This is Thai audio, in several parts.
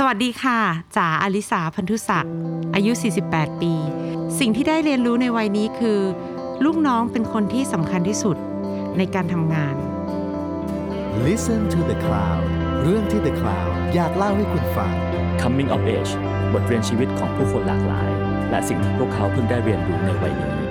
สวัสดีค่ะจ๋าอลิสาพันธุศักดิ์อายุ 48 ปี สิ่งที่ได้เรียนรู้ในวัยนี้คือ ลูกน้องเป็นคนที่สำคัญที่สุดในการทำงาน Listen to the Cloud เรื่องที่ The Cloud อยากเล่าให้คุณฟัง Coming of Age บทเรียนชีวิตของผู้คนหลากหลาย และสิ่งที่พวกเขาเพิ่งได้เรียนรู้ในวัยนี้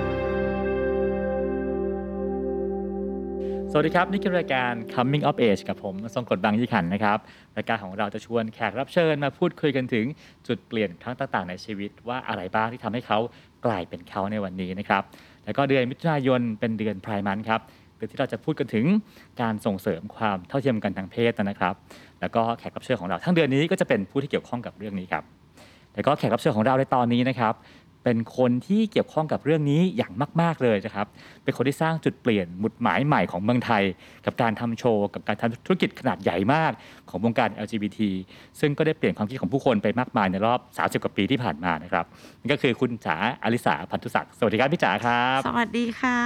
สวัสดีครับ นี่คือรายการ Coming of Age กับผมทรงกฎบางยี่ขันนะครับรายการของเราจะชวนแขกรับเชิญมาพูดคุยกันถึงจุดเปลี่ยนครั้งต่างๆในชีวิต ว่าอะไรบ้างที่ทำให้เขากลายเป็นเขาในวันนี้นะครับแล้วก็เดือนมิถุนายนเป็นเดือนพรายมันครับเดือนที่เราจะพูดกันถึงการส่งเสริมความเท่าเทียมกันทางเพศนะครับ แล้วก็แขกรับเชิญของเราทั้งเดือนนี้ก็จะเป็นผู้ที่เกี่ยวข้องกับเรื่องนี้ครับแล้วก็แขกรับเชิญของเราในตอนนี้นะครับ เป็นคนที่เกี่ยวข้องกับเรื่องนี้อย่างมาก ๆเลยนะครับเป็นคนที่สร้างจุดเปลี่ยนหมุดหมายใหม่ของเมืองไทย กับการทำโชว์กับการทำธุรกิจขนาดใหญ่มากของวงการ LGBT ซึ่งก็ได้เปลี่ยนความคิดของผู้คนไปมากมายในรอบ 30 กว่าปีที่ผ่านมานะครับนี่ก็คือคุณจ๋าอลิสาพันธุศักดิ์สวัสดีครับพี่จ๋าครับสวัสดีค่ะ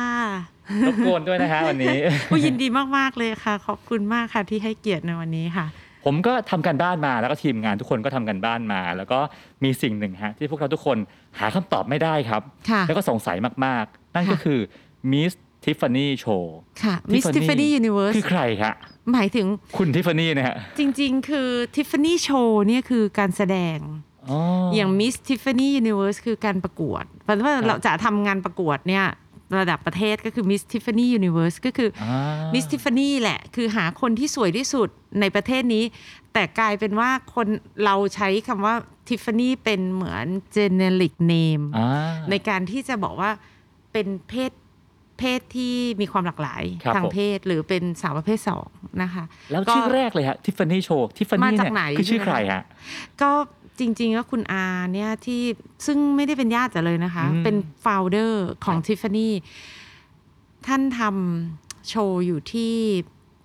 รบกวนด้วยนะฮะวันนี้ผู้ยินดีมากๆเลยค่ะ ขอบคุณมากค่ะที่ให้เกียรติในวันนี้ค่ะผมก็ทำการบ้านมาแล้วก็ทีมงานทุกคนก็ทำกันบ้านมา แล้วก็มีสิ่งหนึ่งฮะที่พวกเราทุกคน หาคำตอบไม่ได้ครับ ค่ะแล้วก็สงสัยมากๆ นั่นก็ค่ะคือ Miss Tiffany Show ค่ะ Miss Tiffany Universe คือใครฮะหมายถึงคุณทิฟฟานี่นะฮะจริง ๆ คือ Tiffany Show เนี่ยคือการแสดง อ๋ออย่าง Miss Tiffany Universe คือการประกวด เพราะว่าครับเราจะทำงานประกวดเนี่ย ระดับประเทศก็คือ Miss Tiffany Universe ก็คือออ่า Miss Tiffany แหละ คือหาคนที่สวยที่สุดในประเทศนี้ แต่กลายเป็นว่าคนเราใช้คำว่า Tiffany เป็นเหมือน generic name อ่าในการที่จะบอกว่าเป็นเพศเพศที่มีความหลากหลายครับทางผมเพศหรือเป็นสาวประเภทสองนะคะ แล้วก็ชื่อแรกเลยฮะทิฟฟานี่โชว์ทิฟฟานี่มาจากเนี่ยไหนคือชื่อใช่ใคไหมรฮะก็ จริงๆก็คุณอาเนี่ยที่ซึ่งไม่ได้เป็นญาติแต่เลยนะคะ อืม เป็นฟ o u เดอร์ของครับทิฟฟานี่ท่านทำโชว์อยู่ที่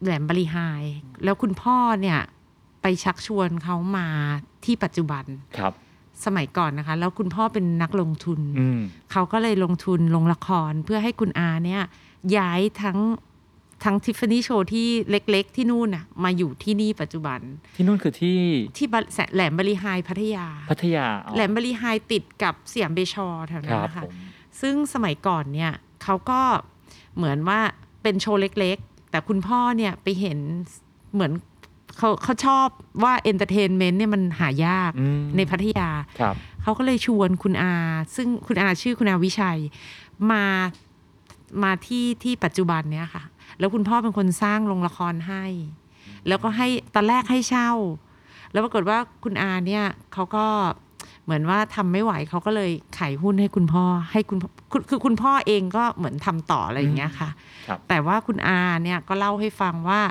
แหลมบริหาย แล้วคุณพ่อเนี่ยไปชักชวนเขามาที่ปัจจุบันครับ สมัยก่อนนะคะ แล้วคุณพ่อเป็นนักลงทุน อืม เขาก็เลยลงทุนลงละครเพื่อให้คุณอาเนี่ยย้ายทั้ง ทั้งทิฟฟานี่โชว์ที่เล็ก ๆ ที่นู่นน่ะมาอยู่ที่นี่ปัจจุบัน ที่นู่นคือที่ที่บะแหลมบริหายพัทยา พัทยาอ๋อแหลมบริหายติดกับสยามเบชอแถวคนั้นรับนะคะผมซึ่งสมัยก่อนเนี่ยเขาก็เหมือนว่าเป็นโชว์เล็ก ๆ แต่คุณพ่อเนี่ยไปเห็นเหมือนเขาเขาชอบว่า entertainment เนี่ยมันหายากอืมในพัทยาครับเขาก็เลยชวนคุณอา ซึ่งคุณอาชื่อคุณอาวิชัย มามาที่ที่ปัจจุบันเนี้ยค่ะ แล้วคุณพ่อเป็นคนสร้างโรงละครให้ แล้วก็ให้ตอนแรกให้เช่า แล้วปรากฏว่าคุณอาเนี่ยเขาก็เหมือนว่าทำไม่ไหวเขาก็เลยขายหุ้นให้คุณพ่อให้คุณคือคือคุณพ่อเองก็เหมือนทำต่ออะไรอย่างเงี้ยค่ะครับแต่ว่าคุณอาเนี่ยก็เล่าให้ฟังว่า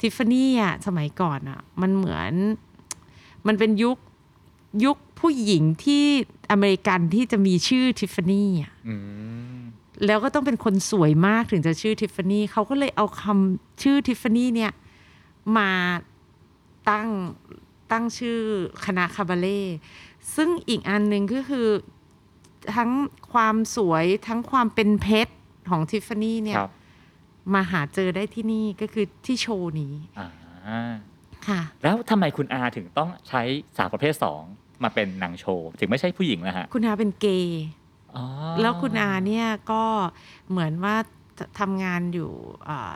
ทิฟฟานี่อะสมัยก่อนอะมันเหมือนมันเป็นยุคยุคผู้หญิงที่อเมริกันที่จะมีชื่อทิฟฟานี่อะอืม แล้วก็ต้องเป็นคนสวยมากถึงจะชื่อทิฟฟานี่เขาก็เลยเอาคำชื่อทิฟฟานี่เนี่ย มาตั้งตั้งชื่อคณะคาบาเล่ซึ่งอีกอันหนึ่งก็คือทั้งความสวยทั้งความเป็นเพชรของทิฟฟานี่เนี่ยครับมาหาเจอได้ที่นี่ก็คือที่โชว์นี้อ่าค่ะ แล้วทำไมคุณอาถึงต้องใช้สาวประเภทสองมาเป็นนางโชว์ ถึงไม่ใช่ผู้หญิงนะฮะ คุณอาเป็นเกย์ อ๋อแล้วคุณอาเนี่ยก็เหมือนว่าทำงานอยู่อ่า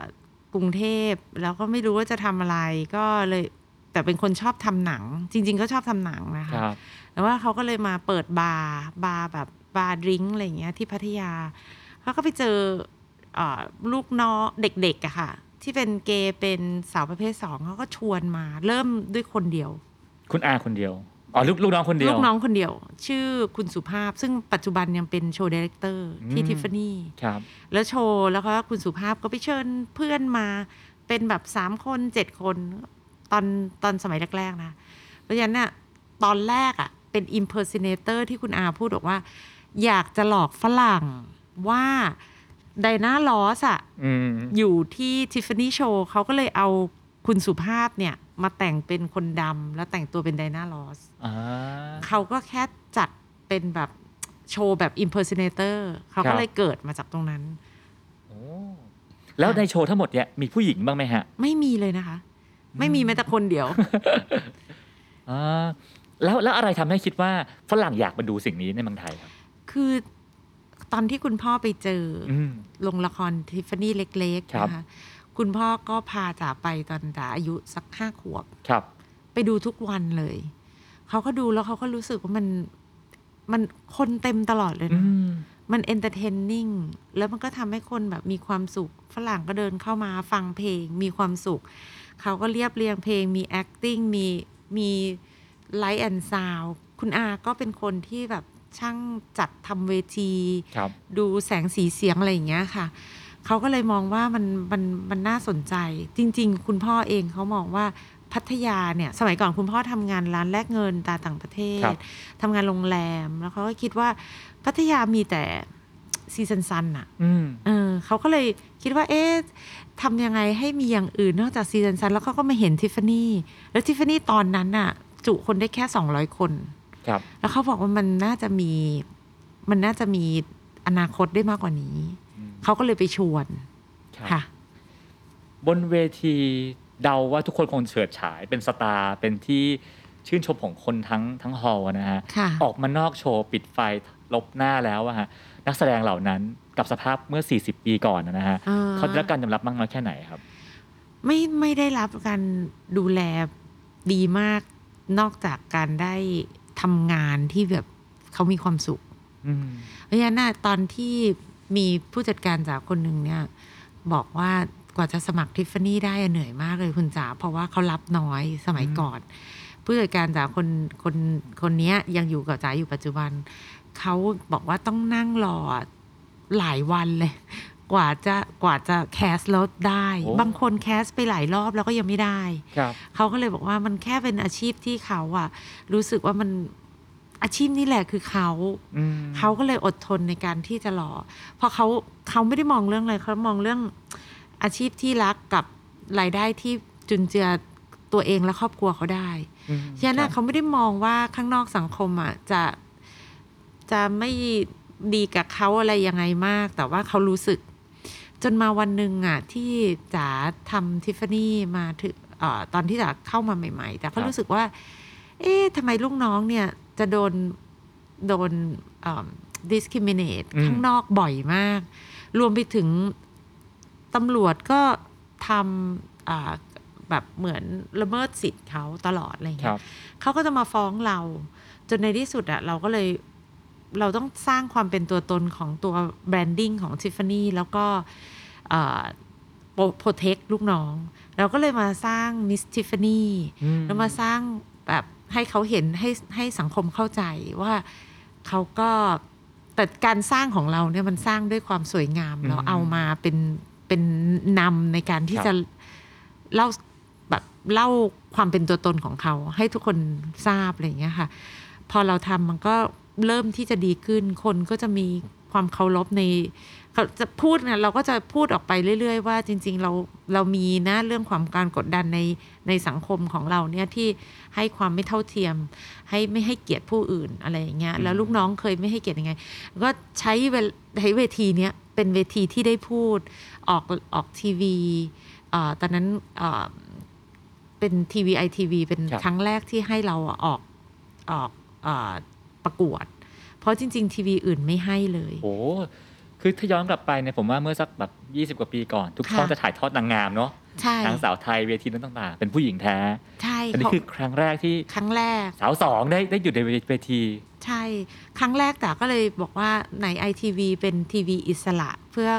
กรุงเทพแล้วก็ไม่รู้ว่าจะทำอะไรก็เลยแต่เป็นคนชอบทำหนัง จริง ๆ ก็ชอบทำหนังนะค ครับ แต่ว่าเขาก็เลยมาเปิดบาร์บาร์แบบบาร์ drink อะไรอย่างเงี้ยที่พัทยาเขาก็ไปเจออาลูกน้องเด็กๆอะค่ะ ที่เป็นเกย์เป็นสาวประเภทสองเขาก็ชวนมา เริ่มด้วยคนเดียว คุณอาคนเดียว อ๋อลูกลูกน้องคนเดียวลูกน้องคนเดียว ชื่อคุณสุภาพ ซึ่งปัจจุบันยังเป็น show director ที่อืมทิฟฟานี่ครับแล้วโชว์แล้วก็คุณสุภาพก็ไปเชิญเพื่อนมาเป็นแบบสามคนเจ็ดคนตอนตอนสมัยแรกๆนะเพราะฉะนั้นน่ะตอนแรกอะ่ะเป็น impersonator ที่คุณอาพูดบอกว่า อยากจะหลอกฝรั่งว่าไดนาลอสอะอืมอยู่ที่ทิฟฟานี่โชว์เขาก็เลยเอา คุณสุภาพเนี่ยมาแต่งเป็นคนดำแล้วแต่งตัวเป็นไดนาลอสอ่าเขาก็แค่จัดเป็นแบบโชว์แบบ impersonator เขาครัก็บเลยเกิดมาจากตรงนั้นโอ้แล้วในโชว์ทั้งหมดเนี่ยมีผู้หญิงบ้างไหมฮะ ไม่มีเลยนะคะ ไม่มีแม้แต่คนเดียวอ่าแล้วแล้วอะไรทำให้คิดว่าฝรั่งอยากมาดูสิ่งนี้ในเมืองไทยครับ คือตอนที่คุณพ่อไปเจอออืมลงละครทิฟฟานี่เล็กๆครับนะคะ คุณพ่อก็พาจ๋าไปตอนจ๋าอายุสักห้าขวบ ครับ ไปดูทุกวันเลย เขาก็ดูแล้วเขาก็รู้สึกว่ามันมันคนเต็มตลอดเลยนะ อืมมัน entertaining แล้วมันก็ทำให้คนแบบมีความสุข ฝรั่งก็เดินเข้ามาฟังเพลง มีความสุข เขาก็เรียบเรียงเพลง มี acting มีมี light and sound คุณอาก็เป็นคนที่แบบช่างจัดทำเวทีครับดูแสงสีเสียงอะไรอย่างเงี้ยค่ะ เขาก็เลยมองว่ามันมันมันน่าสนใจ จริง ๆ คุณพ่อเองเขามองว่าพัทยาเนี่ยสมัยก่อนคุณพ่อทำงานร้านแลกเงินตราต่างประเทศ ครับทำงานโรงแรมแล้วเขาก็คิดว่าพัทยามีแต่ sea sand sun อะอืมเออเขาก็เลยคิดว่า เอ๊ะทำยังไงให้มีอย่างอื่นนอกจาก sea sand sun แล้วเขาก็มาเห็นทิฟฟานี่แล้วทิฟฟานี่ตอนนั้นน่ะ จุคนได้แค่สองร้อยคน ครับ แล้วเขาบอกว่ามันน่าจะมี มันน่าจะมีอนาคตได้มากกว่านี้อืม เขาก็เลยไปชวนครับค่ะ บนเวทีเดาว่าทุกคนคงเฉิดฉายเป็นสตาร์เป็นที่ชื่นชมของคนทั้งทั้งฮอลล์นะฮะค่ะออกมานอกโชว์ปิดไฟลบหน้าแล้วอะฮะนักแสดงเหล่านั้นกับสภาพเมื่อ 40 ปีก่อนนะฮะอ่าเขาได้รับการยอมรับมากน้อยแค่ไหนครับ ไม่ไม่ได้รับการดูแลดีมากนอกจากการได้ทำงานที่แบบเขามีความสุขอืมเพราะฉะนั้นน่ะตอนที่ มีผู้จัดการจากคนหนึ่งเนี่ย บอกว่ากว่าจะสมัครทิฟฟานี่ได้อะเหนื่อยมากเลยคุณจ๋าเพราะว่าเขารับน้อยสมัยอืมก่อน ผู้จัดการจ๋าคนคนคนเนี้ยยังอยู่กับจ๋าอยู่ปัจจุบัน เขาบอกว่าต้องนั่งรอหลายวันเลย กว่าจะกว่าจะแคสรถได้โอ้บางคนแคสไปหลายรอบแล้วก็ยังไม่ได้ครับเขาก็เลยบอกว่ามันแค่เป็นอาชีพที่เขาอะรู้สึกว่ามัน อาชีพนี้แหละคือเขาอืมเขาก็เลยอดทนในการที่จะรอเพราะเขาเขาไม่ได้มองเรื่องอะไรเขามองเรื่องอาชีพที่รักกับรายได้ที่จุนเจือตัวเองและครอบครัวเขาได้อืมฉะนั้นครัน่ะบเขาไม่ได้มองว่าข้างนอกสังคมอะจะจะไม่ดีกับเขาอะไรยังไงมาก แต่ว่าเขารู้สึก จนมาวันหนึ่งอะ ที่จ๋าทำทิฟฟานี่มาถึงเอ่อตอนที่จ๋าเข้ามาใหม่ ๆ แต่เขารู้สึกว่า เอ๊ะทำไมลูกน้องเนี่ย จะโดนโดนเอ่อ discriminate อืมข้างนอกบ่อยมาก รวมไปถึงตำรวจก็ทำอ่าแบบเหมือนละเมิดสิทธิ์เขาตลอดอะไรอย่างคเงี้รัยบเขาก็จะมาฟ้องเรา จนในที่สุดอะเราก็เลยเราต้องสร้างความเป็นตัวตนของตัวแบรนดิ้งของ Tiffany แล้วก็โปรเทคลูกน้อง เราก็เลยมาสร้าง Miss Tiffany อืมแล้วมาสร้างแบบ ให้เขาเห็นให้ให้สังคมเข้าใจว่าเขาก็แต่การสร้างของเราเนี่ยมันสร้างด้วยความสวยงามอืมเราเอามาเป็นเป็นนำในการที่ครับจะเล่าแบบเล่าความเป็นตัวตนของเขา ให้ทุกคนทราบอะไรอย่างเงี้ยค่ะ พอเราทำมันก็เริ่มที่จะดีขึ้น คนก็จะมีความเคารพใน เขาจะพูดเนี่ยเราก็จะพูดออกไปเรื่อย ๆ ว่าจริง ๆ เราเรามีนะเรื่องความการกดดันในในสังคมของเราเนี่ยที่ให้ความไม่เท่าเทียม ให้ไม่ให้เกียรติผู้อื่นอะไรอย่างเงี้ยแล้วลูกน้องเคยไม่ให้เกียรติยังไง ก็ใช้เวลใช้เวทีเนี้ยเป็นเวทีที่ได้พูดออกออกทีวีเอ่อตอนนั้นเอ่อเป็นทีวีไอทีวีเป็นครับครั้งแรกที่ให้เราออกออกเออประกวด เพราะจริง ๆ ทีวีอื่นไม่ให้เลยโอ้ คือถ้าย้อนกลับไปเนี่ยผมว่าเมื่อสักแบบ 20 กว่าปีก่อน ทุกค่ะช่องจะถ่ายทอดนางงามเนาะใช่นางสาวไทยเวทีนั้นต่างๆ เป็นผู้หญิงแท้ใช่อันนี้คือครั้งแรกที่ครั้งแรก สาวสองได้ได้อยู่ในเวที ใช่ ครั้งแรกแต่ก็เลยบอกว่าในไอทีวีเป็นทีวีอิสระเพื่อ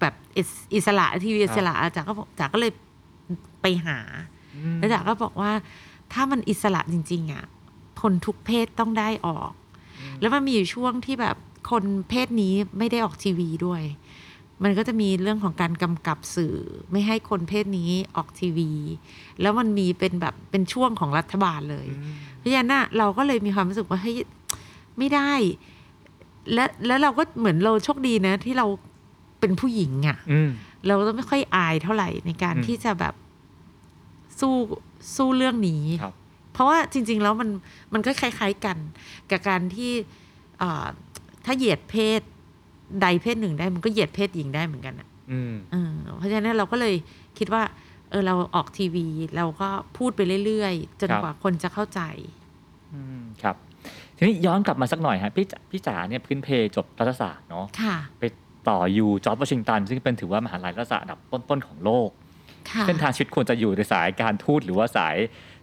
แบบอิสอิสระทีวีอิสระจากก็บอกจากก็เลยไปหาแล้วจากก็บอกว่าถ้ามันอิสระจริง ๆอะคนทุกเพศต้องได้ออก แล้วมันมีอยู่ช่วงที่แบบ คนเพศนี้ไม่ได้ออกทีวีด้วย มันก็จะมีเรื่องของการกำกับสื่อ ไม่ให้คนเพศนี้ออกทีวี แล้วมันมีเป็นแบบเป็นช่วงของรัฐบาลเลย เพราะฉะนั้นน่ะเราก็เลยมีความรู้สึกว่าเฮ้ยไม่ได้ และแล้วเราก็เหมือนเราโชคดีนะ ที่เราเป็นผู้หญิงอะ่ะอืมเราก็ไม่ค่อยอายเท่าไหร่ในการอืมที่จะแบบสู้สู้เรื่องนี้ครับเพราะว่าจริง ๆ แล้วมันมันก็คล้าย ๆกันกับการที่เอ่อ ถ้าเหยียดเพศใดเพศหนึ่งได้มันก็เหยียดเพศหญิงได้เหมือนกันอะอืมเออเพราะฉะนั้นเราก็เลยคิดว่า เออเราออกทีวี เราก็พูดไปเรื่อยๆ จนครับกว่าคนจะเข้าใจอืมครับทีนี้ย้อนกลับมาสักหน่อยฮะพี่จ๋าพี่จ๋าเนี่ยพื้นเพจบรัฐศาสตร์เนาะค่ะไปต่ออยู่จอร์จวอชิงตัน ซึ่งเป็นถือว่ามหาลัยรัฐศาสตร์อันดับต้นๆของโลกค่ะเส้นทางชีวิตควรจะอยู่ในสายการทูตหรือว่าสาย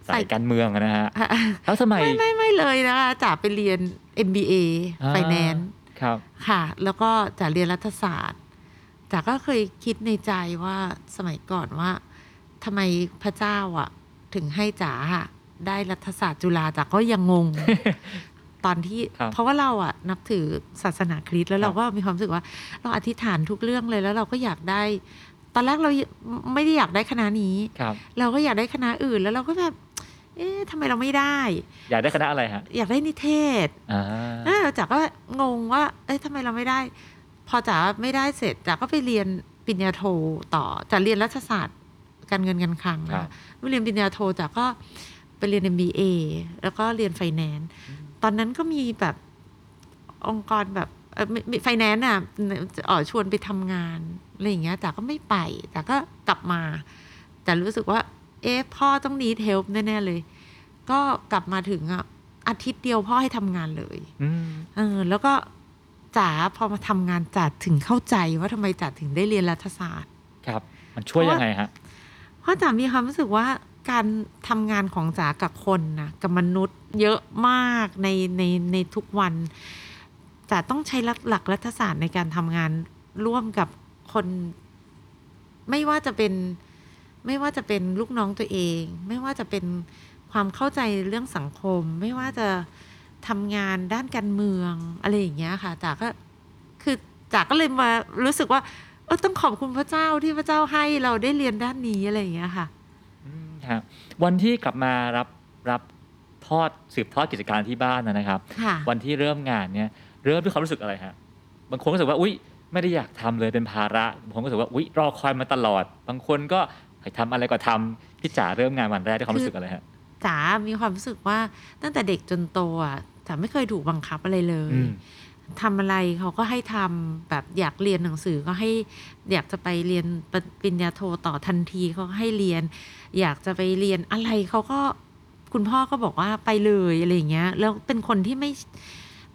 สายสายการเมืองอะนะฮะอะแล้วทำไมไม่ไม่ไม่เลยนะคะจ๋าไปเรียน MBA อ่า Finance ครับค่ะ แล้วก็จ๋าเรียนรัฐศาสตร์จ๋าก็เคยคิดในใจว่าสมัยก่อนว่าทำไมพระเจ้าอะ ถึงให้จ๋าอะได้รัฐศาสตร์จุฬาจ๋าก็ยังงง ตอนที่ครับเพราะว่าเราอะ นับถือศาสนาคริสต์แล้วครับเราก็มีความรู้สึกว่า เราอธิษฐานทุกเรื่องเลยแล้วเราก็อยากได้ ตอนแรกเราไม่ได้อยากได้คณะนี้ครับเราก็อยากได้คณะอื่น แล้วเราก็แบบ เอ๊ะทำไมเราไม่ได้ อยากได้คณะอะไรฮะ อยากได้นิเทศอ่าเออจ๋าก็งงว่า เอ้ยทำไมเราไม่ได้ พอจ๋าไม่ได้เสร็จจ๋าก็ไปเรียนปริญญาโทต่อจ๋าเรียนรัฐศาสตร์การเงินการคลังนะ ครับเรียนปริญญาโทจ๋าก็ไปเรียน MBA แล้วก็เรียนไฟแนนซ์ตอนนั้นก็มีแบบองค์กรแบบไฟแนนซ์อะเอ๋อชวนไปทำงานอะไรอย่างเงี้ยจ๋าก็ไม่ไปจ๋าก็กลับมา แต่รู้สึกว่า เอ๊ะพ่อต้อง retire แน่ๆเลย ก็กลับมาถึงอะอาทิตย์เดียวพ่อให้ทำงานเลยอืมเออ แล้วก็จ๋าพอมาทำงานจ๋าถึงเข้าใจว่าทำไมจ๋าถึงได้เรียนรัฐศาสตร์ ครับ มันช่วยยังไงฮะเพราะจ๋ามีความรู้สึกว่าการทำงานของจ๋ากับคนนะกับมนุษย์เยอะมากในในในทุกวันจ๋าต้องใช้หลักหลักรัฐศาสตร์ในการทำงานร่วมกับคน ไม่ว่าจะเป็น ไม่ว่าจะเป็นลูกน้องตัวเอง ไม่ว่าจะเป็นความเข้าใจเรื่องสังคม ไม่ว่าจะทำงานด้านการเมืองอะไรอย่างเงี้ยค่ะจ๋าก็คือจ๋าก็เลยมารู้สึกว่าเออต้องขอบคุณพระเจ้าที่พระเจ้าให้เราได้เรียนด้านนี้อะไรอย่างเงี้ยค่ะอืมครับวันที่กลับมารับรับทอดสืบทอดกิจการที่บ้านนะนะครับค่ะวันที่เริ่มงานเนี่ยเริ่มด้วยความรู้สึกอะไรฮะบางคนก็รู้สึกว่าอุ้ยไม่ได้อยากทำเลยเป็นภาระบางคนก็รู้สึกว่าอุ้ยรอคอยมาตลอด บางคนก็ให้ ทำอะไรก็ทำพี่จ๋าเริ่มงานวันแรกด้วยความรู้สึกอะไรฮะจ๋ามีความรู้สึกว่าตั้งแต่เด็กจนโตอะจ๋าไม่เคยถูกบังคับอะไรเลยอืมทำอะไรเขาก็ให้ทำแบบอยากเรียนหนังสือก็ให้อยากจะไปเรียนปปริญญาโทต่อทันทีเขาก็ให้เรียน อยากจะไปเรียนอะไรเขาก็คุณพ่อก็บอกว่าไปเลยอะไรอย่างเงี้ย แล้วเป็นคนที่ไม่